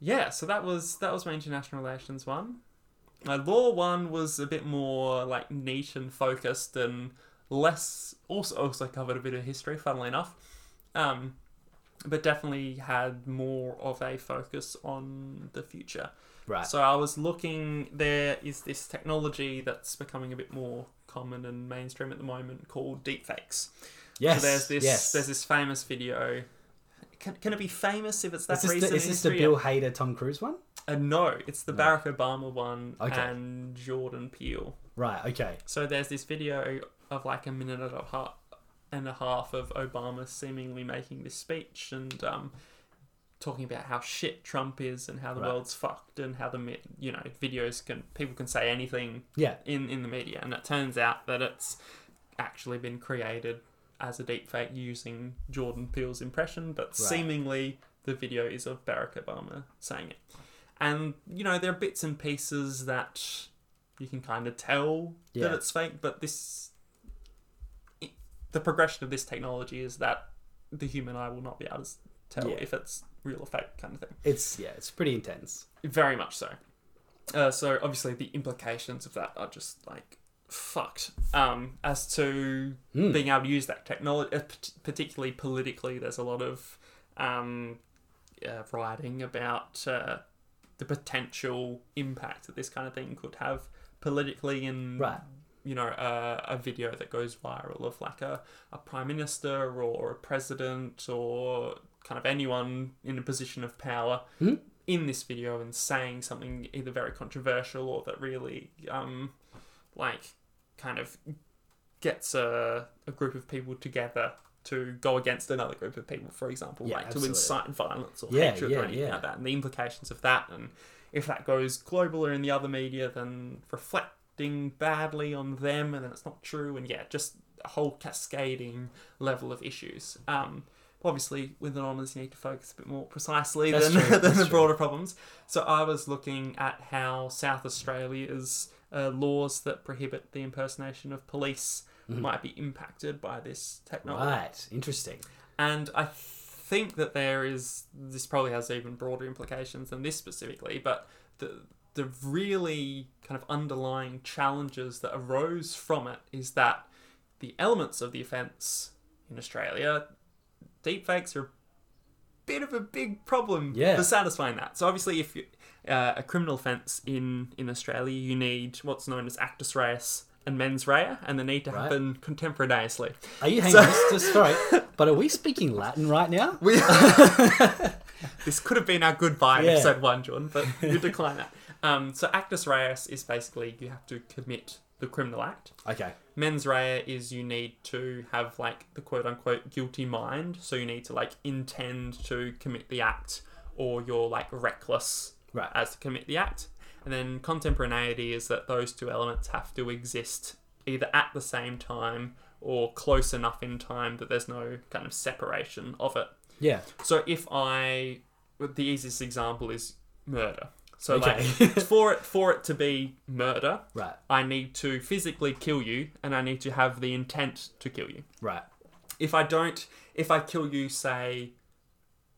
yeah, so that was that was my international relations one. My law one was a bit more like neat and focused and less also also covered a bit of history, funnily enough. Um, but definitely had more of a focus on the future. Right. So I was looking. There is this technology that's becoming a bit more common and mainstream at the moment called deepfakes. yes. So there's this Yes. there's this famous video. Can, can it be famous if it's that is this, recent the, is this the? Bill Hader Tom Cruise one? Uh, no, it's the No. Barack Obama one Okay. and Jordan Peele. Right. Okay. So there's this video of like a minute and a half, and a half of Obama seemingly making this speech and um, talking about how shit Trump is and how the Right. world's fucked and how the you know videos can people can say anything Yeah. in in the media, and it turns out that it's actually been created as a deepfake using Jordan Peele's impression, but seemingly the video is of Barack Obama saying it. And you know there are bits and pieces that you can kind of tell Yeah. that it's fake, but this it, the progression of this technology is that the human eye will not be able to tell Yeah. if it's real or fake kind of thing. It's yeah. It's pretty intense. Very much so. Uh, so obviously the implications of that are just like fucked. Um, as to Hmm. being able to use that technology, uh, particularly politically, there's a lot of um, uh, writing about uh, the potential impact that this kind of thing could have politically and Right. you know uh, a video that goes viral of like a, a prime minister or a president or kind of anyone in a position of power Hmm. in this video and saying something either very controversial or that really um like kind of gets a, a group of people together to go against another group of people for example Yeah, like absolutely. to incite violence or Yeah, hatred yeah, or anything like that and the implications of that and if that goes global or in the other media then reflecting badly on them and then it's not true and yeah just a whole cascading level of issues um obviously with an honours you need to focus a bit more precisely That's than, true, than the true. broader problems so i was looking at how south australia's uh, laws that prohibit the impersonation of police Mhm. might be impacted by this technology Right. Interesting. and I think that there is this probably has even broader implications than this specifically, but the the really kind of underlying challenges that arose from it is that the elements of the offence in Australia, deepfakes are a bit of a big problem Yeah. for satisfying that. So obviously, if you, uh, a criminal offence in in Australia, you need what's known as actus reus and mens rea, and they need to Right. happen contemporaneously. Are you hang So- on? Just, sorry, but are we speaking Latin right now? We this could have been our goodbye in Yeah. episode one, John, but you decline that. Um, so actus reus is basically you have to commit the criminal act. Okay. Mens rea is you need to have like the quote unquote guilty mind, so you need to like intend to commit the act, or you're like reckless Right. as to commit the act. And then contemporaneity is that those two elements have to exist either at the same time or close enough in time that there's no kind of separation of it. Yeah. So if I, the easiest example is murder. So Okay. like for it for it to be murder, Right. I need to physically kill you, and I need to have the intent to kill you. Right. If I don't, if I kill you, say,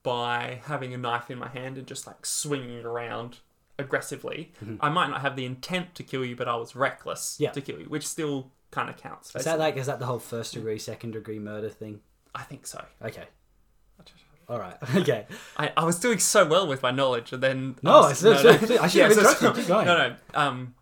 by having a knife in my hand and just like swinging it around aggressively, I might not have the intent to kill you, but I was reckless Mm-hmm. Yeah. to kill you, which still kind of counts. Is that like is that the whole first degree, second degree murder thing? I think so. Okay. All right. Okay. I, I was doing so well with my knowledge, and then No, I, was- it's- it's- I should have interrupted. Keep going. No, no. Um,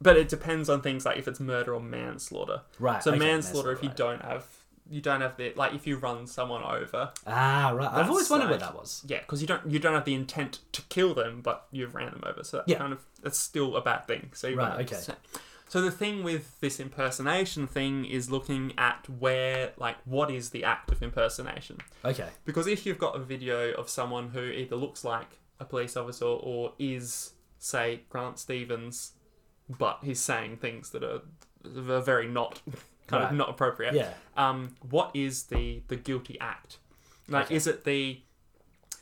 but it depends on things like if it's murder or manslaughter. Right. So okay, manslaughter, if you right. don't have, you don't have the like if you run someone over, Ah, right. I've always That's wondered what like- that was. yeah, because you don't you don't have the intent to kill them, but you've ran them over. So that Yeah. kind of that's still a bad thing. So you Right, okay. So, so the thing with this impersonation thing is looking at where like what is the act of impersonation. Okay. Because if you've got a video of someone who either looks like a police officer or is, say, Grant Stevens, but he's saying things that are, are very not kind Right. of not appropriate. Yeah. Um, what is the the guilty act? Like, Okay. is it the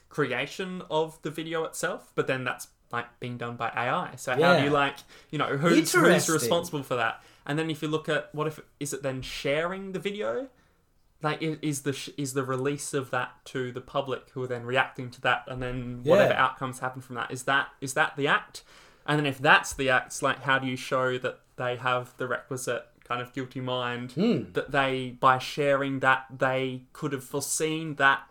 creation of the video itself? But then that's like being done by AI. So how do you like you know who's who's responsible for that? And then if you look at what if is it then sharing the video? like is the is the release of that to the public who are then reacting to that and then whatever Yeah. outcomes happen from that is that is that the act and then if that's the act like how do you show that they have the requisite kind of guilty mind Hmm. that they by sharing that they could have foreseen that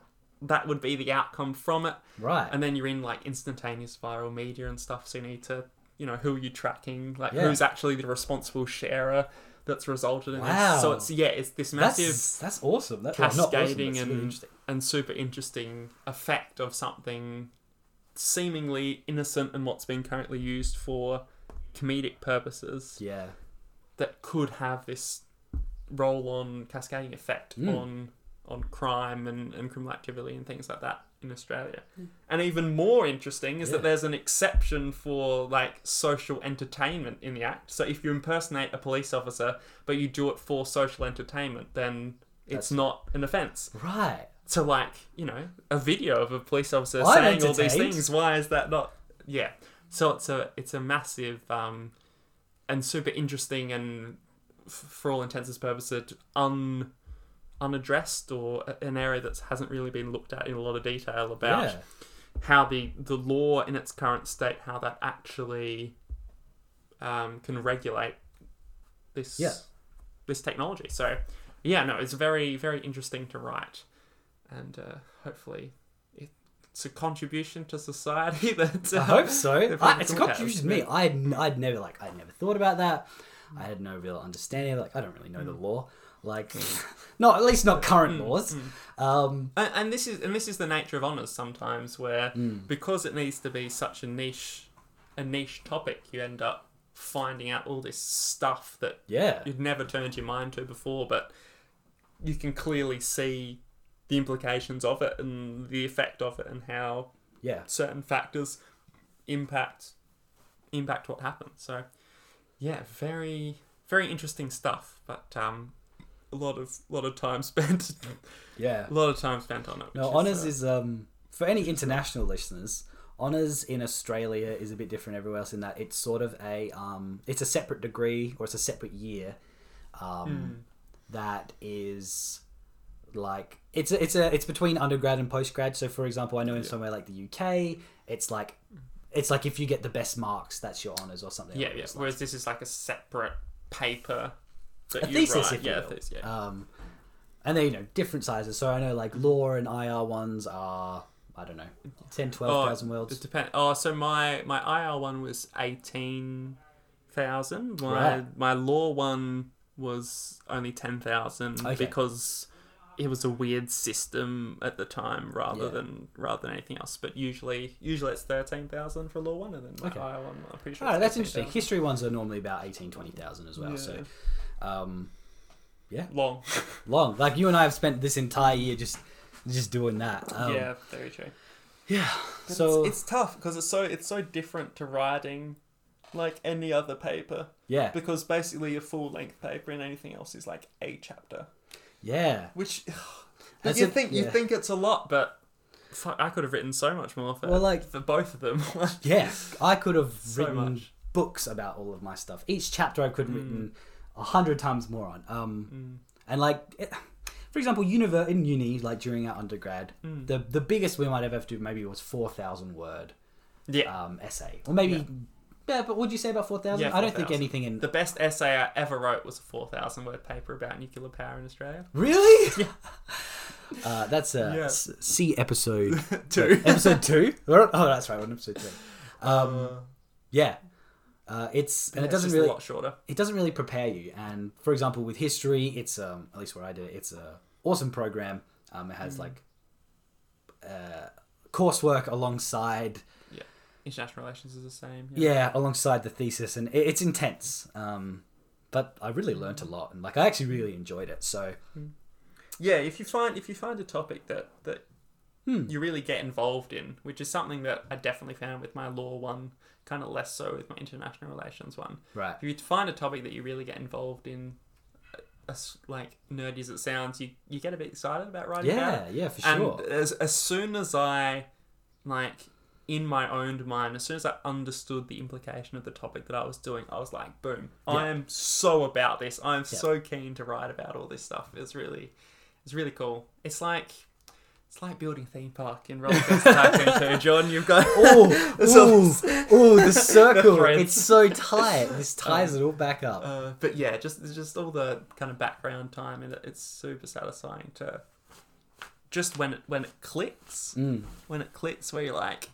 that would be the outcome from it Right. and then you're in like instantaneous viral media and stuff so you need to you know who are you tracking like Yeah. who's actually the responsible sharer that's resulted in Wow. this so it's yeah it's this massive that's that's awesome. That's not awesome, cascading that's and interesting. and super interesting effect of something seemingly innocent and what's been currently used for comedic purposes Yeah. That could have this roll on cascading effect Mm. on on crime and, and criminal activity and things like that in Australia. And even more interesting is Yeah. that there's an exception for like social entertainment in the act. So if you impersonate a police officer but you do it for social entertainment, then it's That's- not an offense. Right. So like, you know, a video of a police officer I'm saying all these things, why is that not yeah. So it's a it's a massive um and super interesting and f- for all intents and purposes un unaddressed or an area that hasn't really been looked at in a lot of detail about Yeah. how the the law in its current state how that actually um, can regulate this Yeah. this technology so yeah no it's very very interesting to write and uh, hopefully it's a contribution to society that I uh, hope so. I, it's a contribution to me. I'd, I'd never like I'd never thought about that. I had no real understanding. Like I don't really know the Mm. law. Like, not at least not current laws. mm. Um, and, and this is and this is the nature of honors sometimes where Mm. because it needs to be such a niche a niche topic you end up finding out all this stuff that yeah. you'd never turned your mind to before, but you can clearly see the implications of it and the effect of it and how Yeah. certain factors impact impact what happens. So yeah, very very interesting stuff, but um a lot of lot of time spent Yeah. a lot of time spent on it. No, honors uh, is um for any international listeners. Honors in Australia is a bit different everywhere else in that it's sort of a um it's a separate degree or it's a separate year um Hmm. that is like it's a, it's a it's between undergrad and postgrad. So for example, I know in Yeah. somewhere like the UK, it's like it's like if you get the best marks, that's your honors or something. yeah, along yeah. Whereas this is like a separate paper that a thesis, write. if you yeah, will. thesis, yeah. Um, and they're you know different sizes. So I know like law and IR ones are I don't know 10, 12,000 It words. depends. Oh, so my my IR one was eighteen thousand. My Right. my law one was only ten thousand Okay. because it was a weird system at the time rather Yeah. than rather than anything else. But usually usually it's thirteen thousand for a law one, and then Okay. IR one I'm pretty sure. It's that's interesting. 13,000. History ones are normally about 18, 20,000 as well. So um, yeah, long. long. Like you and I have spent this entire year just just doing that. Um, yeah, very true. Yeah. But So it's, it's tough because it's so it's so different to writing like any other paper Yeah, because basically a full length paper and anything else is like a chapter. Yeah. Which you think you think it's a lot, but fuck, I could have written so much more for Well, like- for both of them. Yeah, I could have So written much. books about all of my stuff. Each chapter I could have Mm. written a hundred times more on. Um, and like, it, for example, univer- in uni, like during our undergrad, Mm. the the biggest we might ever have to do maybe was four thousand word yeah. um, essay, or maybe. Yeah. But what'd you say about four thousand? Yeah, I don't think anything in The best essay I ever wrote was a 4,000 word paper about nuclear power in Australia. really. uh, that's uh, Yeah. C episode Two. episode two. Oh, that's right, we're on episode two. Um, Uh, yeah, uh, it's and yeah, it doesn't really a lot shorter. it doesn't really prepare you. And for example, with history, it's um at least where I did it, it's a awesome program. Um, it has Mm. like uh, coursework alongside Yeah. International relations is the same. yeah alongside the thesis, and it, it's intense. Um, but I really learnt a lot, and like I actually really enjoyed it. So yeah if you find if you find a topic that that Hmm. you really get involved in which is something that i definitely found with my law one kind of less so with my international relations one right, if you find a topic that you really get involved in as like nerdy as it sounds you you get a bit excited about writing about it yeah, yeah, for and sure. as, as soon as i like in my own mind as soon as i understood the implication of the topic that i was doing i was like boom i am so about this i'm Yeah. so keen to write about all this stuff it's really it's really cool it's like it's like building a theme park in roller coaster tycoon 2 john you've got Oh, ooh, ooh, the circle. threads. it's so tight. This ties it all back up. Uh, but yeah, just just all the kind of background time, and it, it's super satisfying to just when it when it clicks, Mm. when it clicks, where you're like,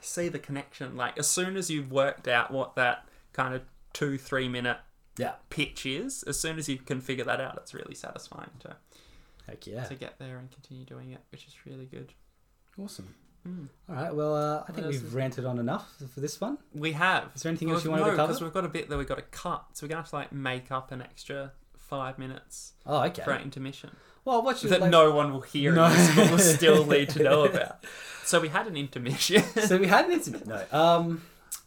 I see the connection. Like as soon as you've worked out what that kind of two three minute Yeah. pitch is, as soon as you can figure that out, it's really satisfying to Heck yeah. to get there and continue doing it, which is really good. Awesome. Mm. All right. Well, uh, I think we've is- ranted on enough for this one. We have. Is there anything else you wanted no, to cover? because we've got a bit that we've got to cut, so we're gonna have to like make up an extra five minutes Oh, okay. for our intermission. Well, what should that like, no one will hear No. this, but will still need to know about. So we had an intermission. So we had an incident. No. Um,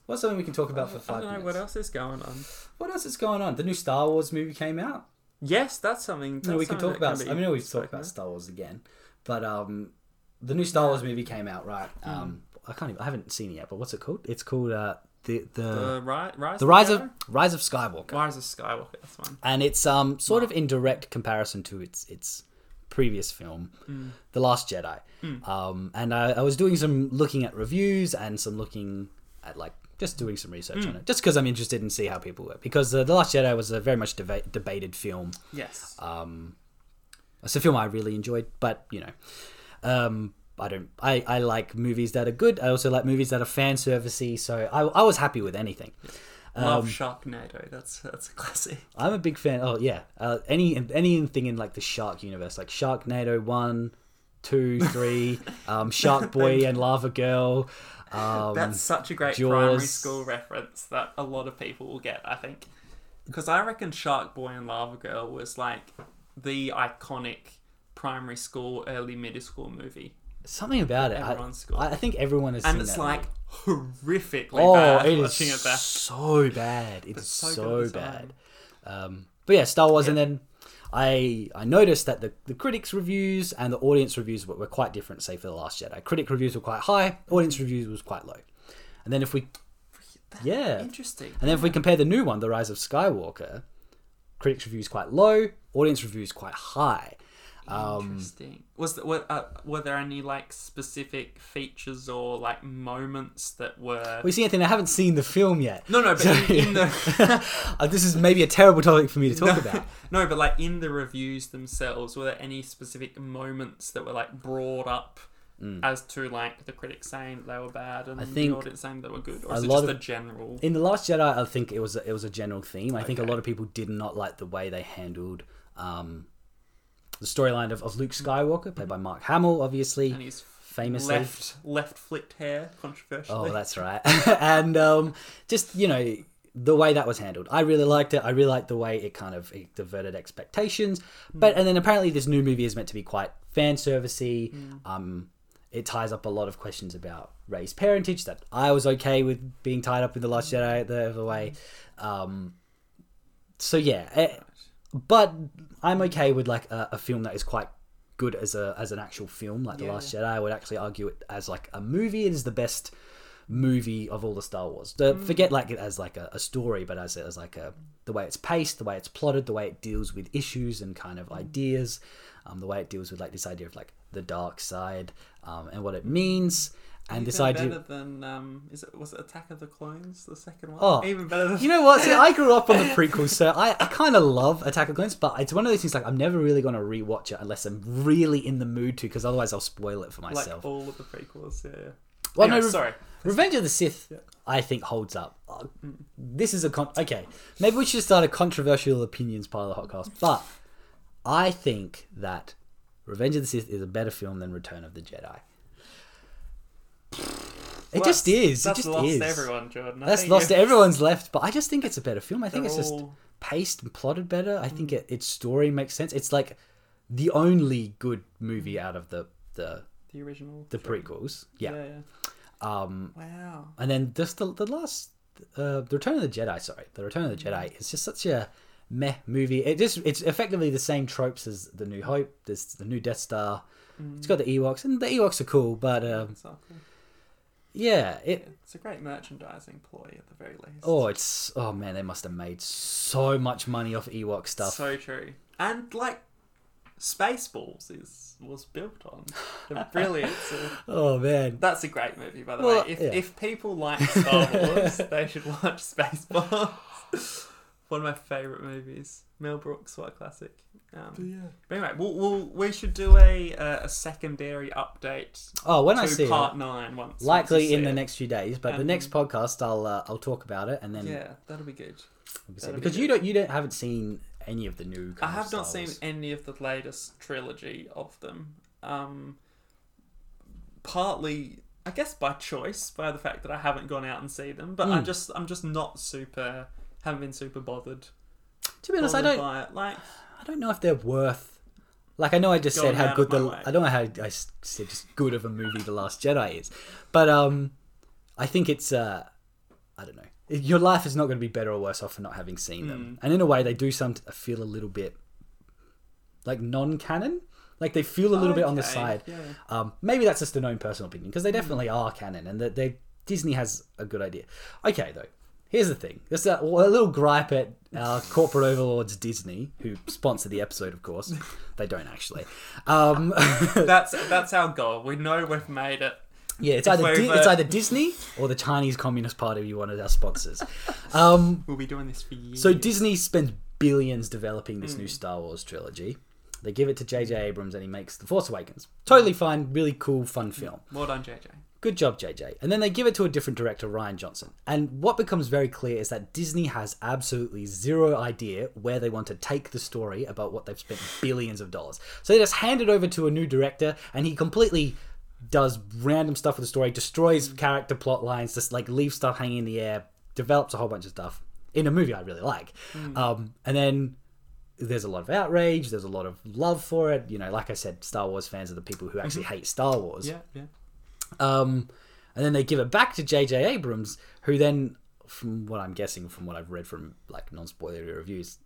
what's something we can talk about for five I don't know minutes? what else is going on. What else is going on? The new Star Wars movie came out. Yes, that's something. That's No, we can talk about. can I mean, we've talked about. Star Wars again, but um, the new Star Wars movie came out, right? Um, I can't. Even, I haven't seen it yet, but what's it called? It's called uh, the the the ri- rise. the Rise of Rise of Skywalker. Rise of Skywalker. That's one. and it's um sort of in direct comparison to its its previous film, The Last Jedi. Um, and I, I was doing some looking at reviews and some looking at like just doing some research on it, just because I'm interested in see how people were because uh, The Last Jedi was a very much deba- debated film. Yes. Um, it's a film I really enjoyed, but you know, um, I don't. I, I like movies that are good. I also like movies that are fan servicey. So I, I was happy with anything. Love um, Sharknado. That's that's a classic. I'm a big fan. Oh yeah, uh, any anything in like the Shark universe, like Sharknado one, two, three, um, Shark Boy and Lava Girl. Um, That's such a great Jaws. primary school reference that a lot of people will get. I think because I reckon Shark Boy and Lava Girl was like the iconic primary school, early middle school movie, something about it. I, Everyone's. I I think everyone has and seen it's that like movie. horrifically oh, bad it is watching it back. so bad. It's so so, the bad. Um, but yeah, Star Wars, and then I I noticed that the, the critics' reviews and the audience reviews were, were quite different. Say for the Last Jedi, critic reviews were quite high, audience reviews was quite low. And then if we yeah, Interesting. and then if we compare the new one, The Rise of Skywalker, critics' reviews quite low, audience reviews quite high. Um, Interesting. Was the, were, uh, were there any like specific features or like moments that were? we see, anything? I haven't seen the film yet. No, no, but in, in the Uh, this is maybe a terrible topic for me to talk no, about. no, but like in the reviews themselves, were there any specific moments that were like brought up as to like the critics saying they were bad and Mm. I think the audience saying they were good, or a is it lot just of- a general? In the Last Jedi, I think it was a, it was a general theme. I think a lot of people did not like the way they handled um, the storyline of, of Luke Skywalker, played by Mark Hamill, obviously, and he's famously. left left flicked hair, controversially. Oh, that's right. and um, just you know the way that was handled, I really liked it. I really liked the way it kind of it diverted expectations. But and then apparently this new movie is meant to be quite fan servicey. Um, it ties up a lot of questions about Rey's parentage that I was okay with being tied up in the Last Jedi the other way. Um, so yeah, eh, but I'm okay with like a, a film that is quite good as a as an actual film, like The Yeah, Last Jedi. I would actually argue it as like a movie. It is the best movie of all the Star Wars. The, mm. Forget like it as like a, a story, but as as like a the way it's paced, the way it's plotted, the way it deals with issues and kind of mm. ideas, um, the way it deals with like this idea of like the dark side um, and what it means, and this idea. better than um, is it was it Attack of the Clones the second one? Oh, even better than You know what? See, I grew up on the prequels, so I, I kind of love Attack of the Clones, but it's one of those things like I'm never really going to rewatch it unless I'm really in the mood to, because otherwise I'll spoil it for like myself. all of the prequels. Yeah, yeah. well, Anyway, no, Re- sorry. Revenge of the Sith, I think holds up. Uh, This is a con- okay. Maybe we should start a controversial opinions part of the podcast, but I think that Revenge of the Sith is a better film than Return of the Jedi. It Well, just that's- is. It That's just lost is. to everyone, Jordan. I That's lost to everyone's left, but I just think it's a better film. I think they're it's just all- paced and plotted better. I think it, its story makes sense. It's like the only good movie out of the the, the original. the prequels. Yeah. yeah, yeah. Um, Wow. and then just the the last, uh, the Return of the Jedi. Sorry, the Return of the Jedi is just such a meh movie. It just it's effectively the same tropes as the New Hope. There's the new Death Star. It's got the Ewoks, and the Ewoks are cool, but um, cool. yeah, it. It's a great merchandising ploy at the very least. Oh, it's oh man, they must have made so much money off Ewok stuff. So true. And like Spaceballs is was built on the brilliance of Oh man, That's a great movie, by the Well, way. If, yeah. if people like Star Wars, they should watch Spaceballs. One of my favourite movies. Mel Brooks, what a classic. Um, But anyway, we'll, we'll, we should do a uh, a secondary update Oh, when I see part it, nine once. once likely you in the it. next few days, but the Um, next podcast I'll uh, I'll talk about it and then Yeah, that'll be good. we'll see. that'll be because you don't you don't haven't seen any of the new. I have not seen any of the latest trilogy of them. Um, partly, I guess, by choice, by the fact that I haven't gone out and seen them. But I Mm. just, I'm just not super, haven't been super bothered. To be honest, I don't by it. Like, I don't know if they're worth. Like I know I just said how good the way. I don't know how I said just good of a movie The Last Jedi is, but um, I think it's uh, I don't know. Your life is not going to be better or worse off for not having seen Hmm. them, and in a way they do some feel a little bit like non-canon. Like they feel a little bit on the side. yeah. Um, maybe that's just an own personal opinion because they definitely are canon, and that they Disney has a good idea. Okay, though, here's the thing: just a, a little gripe at our corporate overlords, Disney, who sponsor the episode, of course. they don't actually. Um, that's that's our goal. We know we've made it. yeah, it's either Di- it's uh, either Disney or the Chinese Communist Party who wanted our sponsors. Um, We'll be doing this for years. so Disney spends billions developing this Hmm. new Star Wars trilogy. They give it to J.J. Abrams, and he makes The Force Awakens. Totally fine, really cool, fun film. well done, JJ. Good job, JJ. And then they give it to a different director, Rian Johnson. And what becomes very clear is that Disney has absolutely zero idea where they want to take the story about what they've spent billions of dollars. So they just hand it over to a new director, and he completely does random stuff with the story, destroys character plot lines, just like leaves stuff hanging in the air, develops a whole bunch of stuff in a movie I really like. Um, and then there's a lot of outrage, there's a lot of love for it. You know, like I said, Star Wars fans are the people who actually hate Star Wars. Yeah, yeah. Um, and then they give it back to J.J. Abrams, who then, from what I'm guessing, from what I've read from like non-spoilery reviews,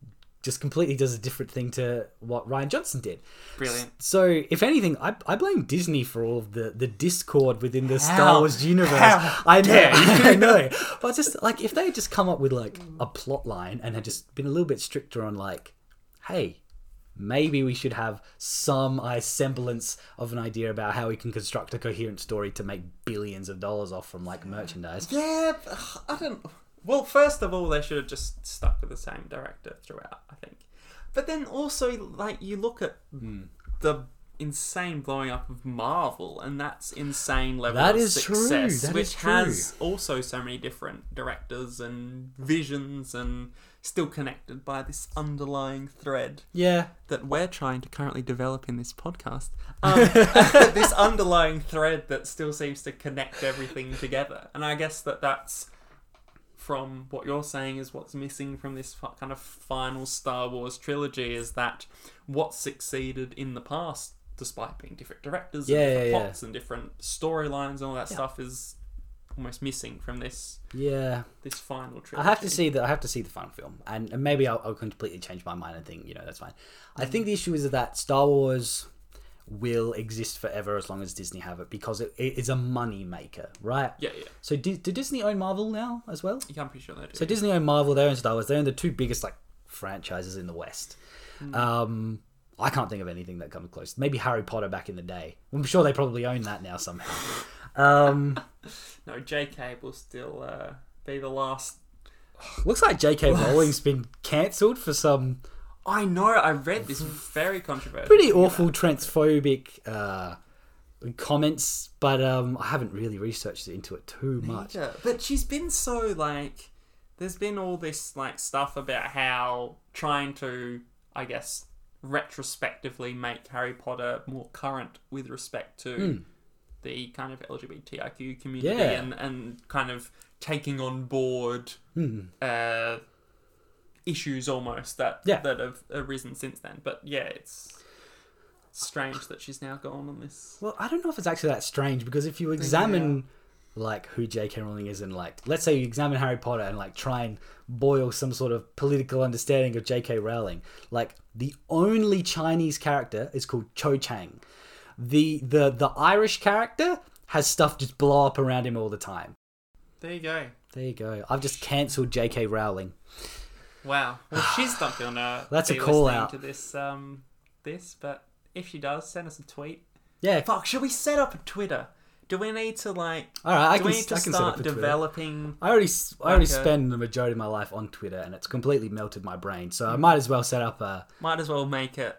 just completely does a different thing to what Rian Johnson did. Brilliant. So, if anything, I, I blame Disney for all of the, the discord within the Star Wars universe. how I know. I know. But just like if they had just come up with like a plot line and had just been a little bit stricter on like, hey, maybe we should have some semblance of an idea about how we can construct a coherent story to make billions of dollars off from like merchandise. Yeah, I don't. Well, first of all, they should have just stuck with the same director throughout. I think, but then also like you look at Hmm. the insane blowing up of Marvel, and that's insane level That of success, that which is true. has also so many different directors and visions, and still connected by this underlying thread Yeah, that we're trying to currently develop in this podcast. Um, this underlying thread that still seems to connect everything together, and I guess that that's from what you're saying is what's missing from this kind of final Star Wars trilogy is that what succeeded in the past despite being different directors Yeah, and different yeah, yeah. plots and different storylines and all that Yeah. stuff is almost missing from this Yeah, this final trip. I have to see that. I have to see the final film, and, and maybe I'll, I'll completely change my mind and think you know that's fine. I think the issue is that Star Wars will exist forever as long as Disney have it because it, it is a money maker, right? Yeah, yeah. So do, do Disney own Marvel now as well? Yeah, I'm pretty sure they do. So Disney own Marvel, they own Star Wars, they own the two biggest like franchises in the West. Um, I can't think of anything that comes close. Maybe Harry Potter back in the day. I'm sure they probably own that now somehow. Um, no, J.K. will still uh, be the last. looks like J.K. Rowling's been cancelled for some I know. I read this very controversial. pretty awful transphobic uh, comments, but um, I haven't really researched into it too much. Yeah, but she's been so like. There's been all this like stuff about how trying to, I guess, retrospectively make Harry Potter more current with respect to the kind of LGBTIQ community. Yeah. and and kind of taking on board Hmm. uh, issues almost that Yeah. that have arisen since then. But yeah, it's strange that she's now gone on this. Well, I don't know if it's actually that strange because if you examine like who J.K. Rowling is and like let's say you examine Harry Potter and like try and boil some sort of political understanding of J.K. Rowling, like the only Chinese character is called Cho Chang. The the the Irish character has stuff just blow up around him all the time. There you go. There you go. I've just cancelled J.K. Rowling. Wow. Well, she's not gonna. That's a call out. to this. Um, this, but if she does, send us a tweet. Yeah. Fuck. Should we set up a Twitter? Do we need to like? All right. I do can, we need to I can start up a Twitter. developing? I already I already Like a- spend the majority of my life on Twitter, and it's completely melted my brain. So I might as well set up a. Might as well make it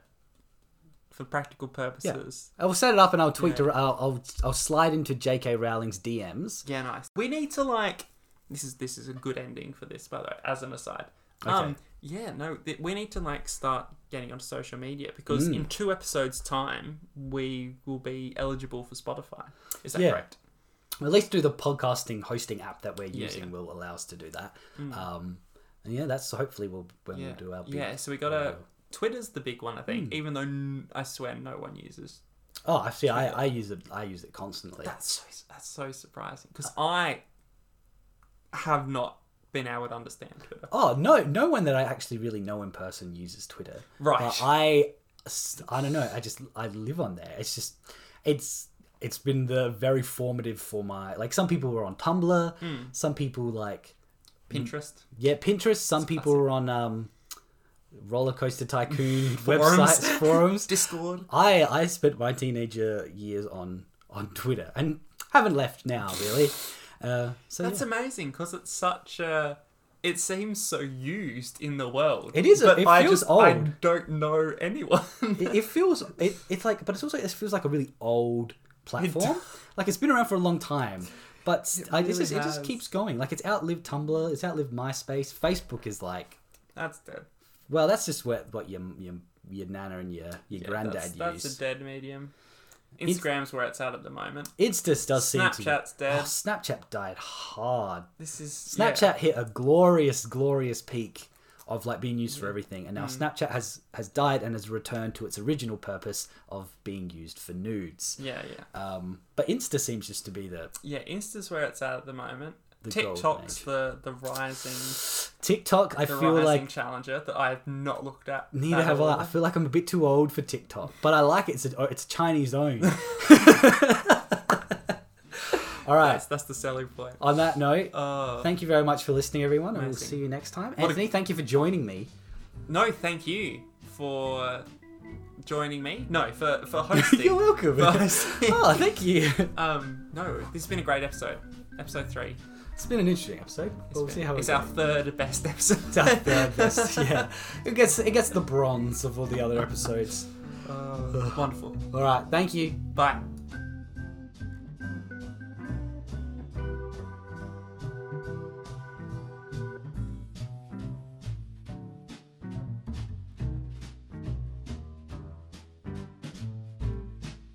for practical purposes. Yeah. I will set it up, and I'll tweet. Yeah. To, I'll, I'll I'll slide into J.K. Rowling's DMs. Yeah, nice. We need to like. This is this is a good ending for this, by the way. As an aside, Okay. um, yeah, no, th- we need to like start getting on social media because Mm. in two episodes' time we will be eligible for Spotify. Is that Yeah. correct? At least through the podcasting hosting app that we're using will allow us to do that. Mm. Um, and yeah, that's hopefully we'll when we'll do our big, yeah. So we got uh, Twitter's the big one, I think. Even though n- I swear no one uses. Oh, I see. I, I use it. I use it constantly. That's so that's so surprising because I have not been able to understand Twitter. Oh no, no one that I actually really know in person uses Twitter. Right. But I, I don't know. I just I live on there. It's just, it's it's been the very formative for my like. Some people were on Tumblr. Hmm. Some people like Pinterest. yeah Pinterest. Some people were on um, roller coaster tycoon Forums. websites forums. Discord. I I spent my teenager years on on Twitter and haven't left now really. Uh, so That's yeah. amazing because it's such a. It seems so used in the world. It is but it I feels just I don't know anyone. it, it feels it, it's like but it's also it feels like a really old platform like it's been around for a long time but It I, really just, it just keeps going like it's outlived tumblr it's outlived myspace facebook is like That's dead. Well that's just what what your your, your nana and your your Yeah, granddad that's, that's a dead medium. Instagram's where it's at at the moment. just does seem to Snapchat's dead. oh, snapchat died hard This is snapchat yeah. hit a glorious glorious peak of like being used for everything and now Mm. snapchat has has died and has returned to its original purpose of being used for nudes Yeah, yeah, Um, but Insta seems just to be the yeah. Insta's where it's at at the moment. The TikTok's the the rising TikTok. I feel like challenger that I've not looked at. neither at have all. I. I feel like I'm a bit too old for TikTok, but I like it. It's a, it's Chinese own. All right. That's, that's the selling point. On that note, Uh, thank you very much for listening, everyone, and we'll see you next time. What a- Anthony, thank you for joining me. no, thank you for joining me. No, for for hosting. You're welcome. For hosting. oh, thank you. Um, no, this has been a great episode. Episode three. It's been an interesting episode. It's, we'll been- see how it it's goes. our third best episode. It's our third best. Yeah, it gets it gets the bronze of all the other episodes. Uh, wonderful. All right, thank you. Bye.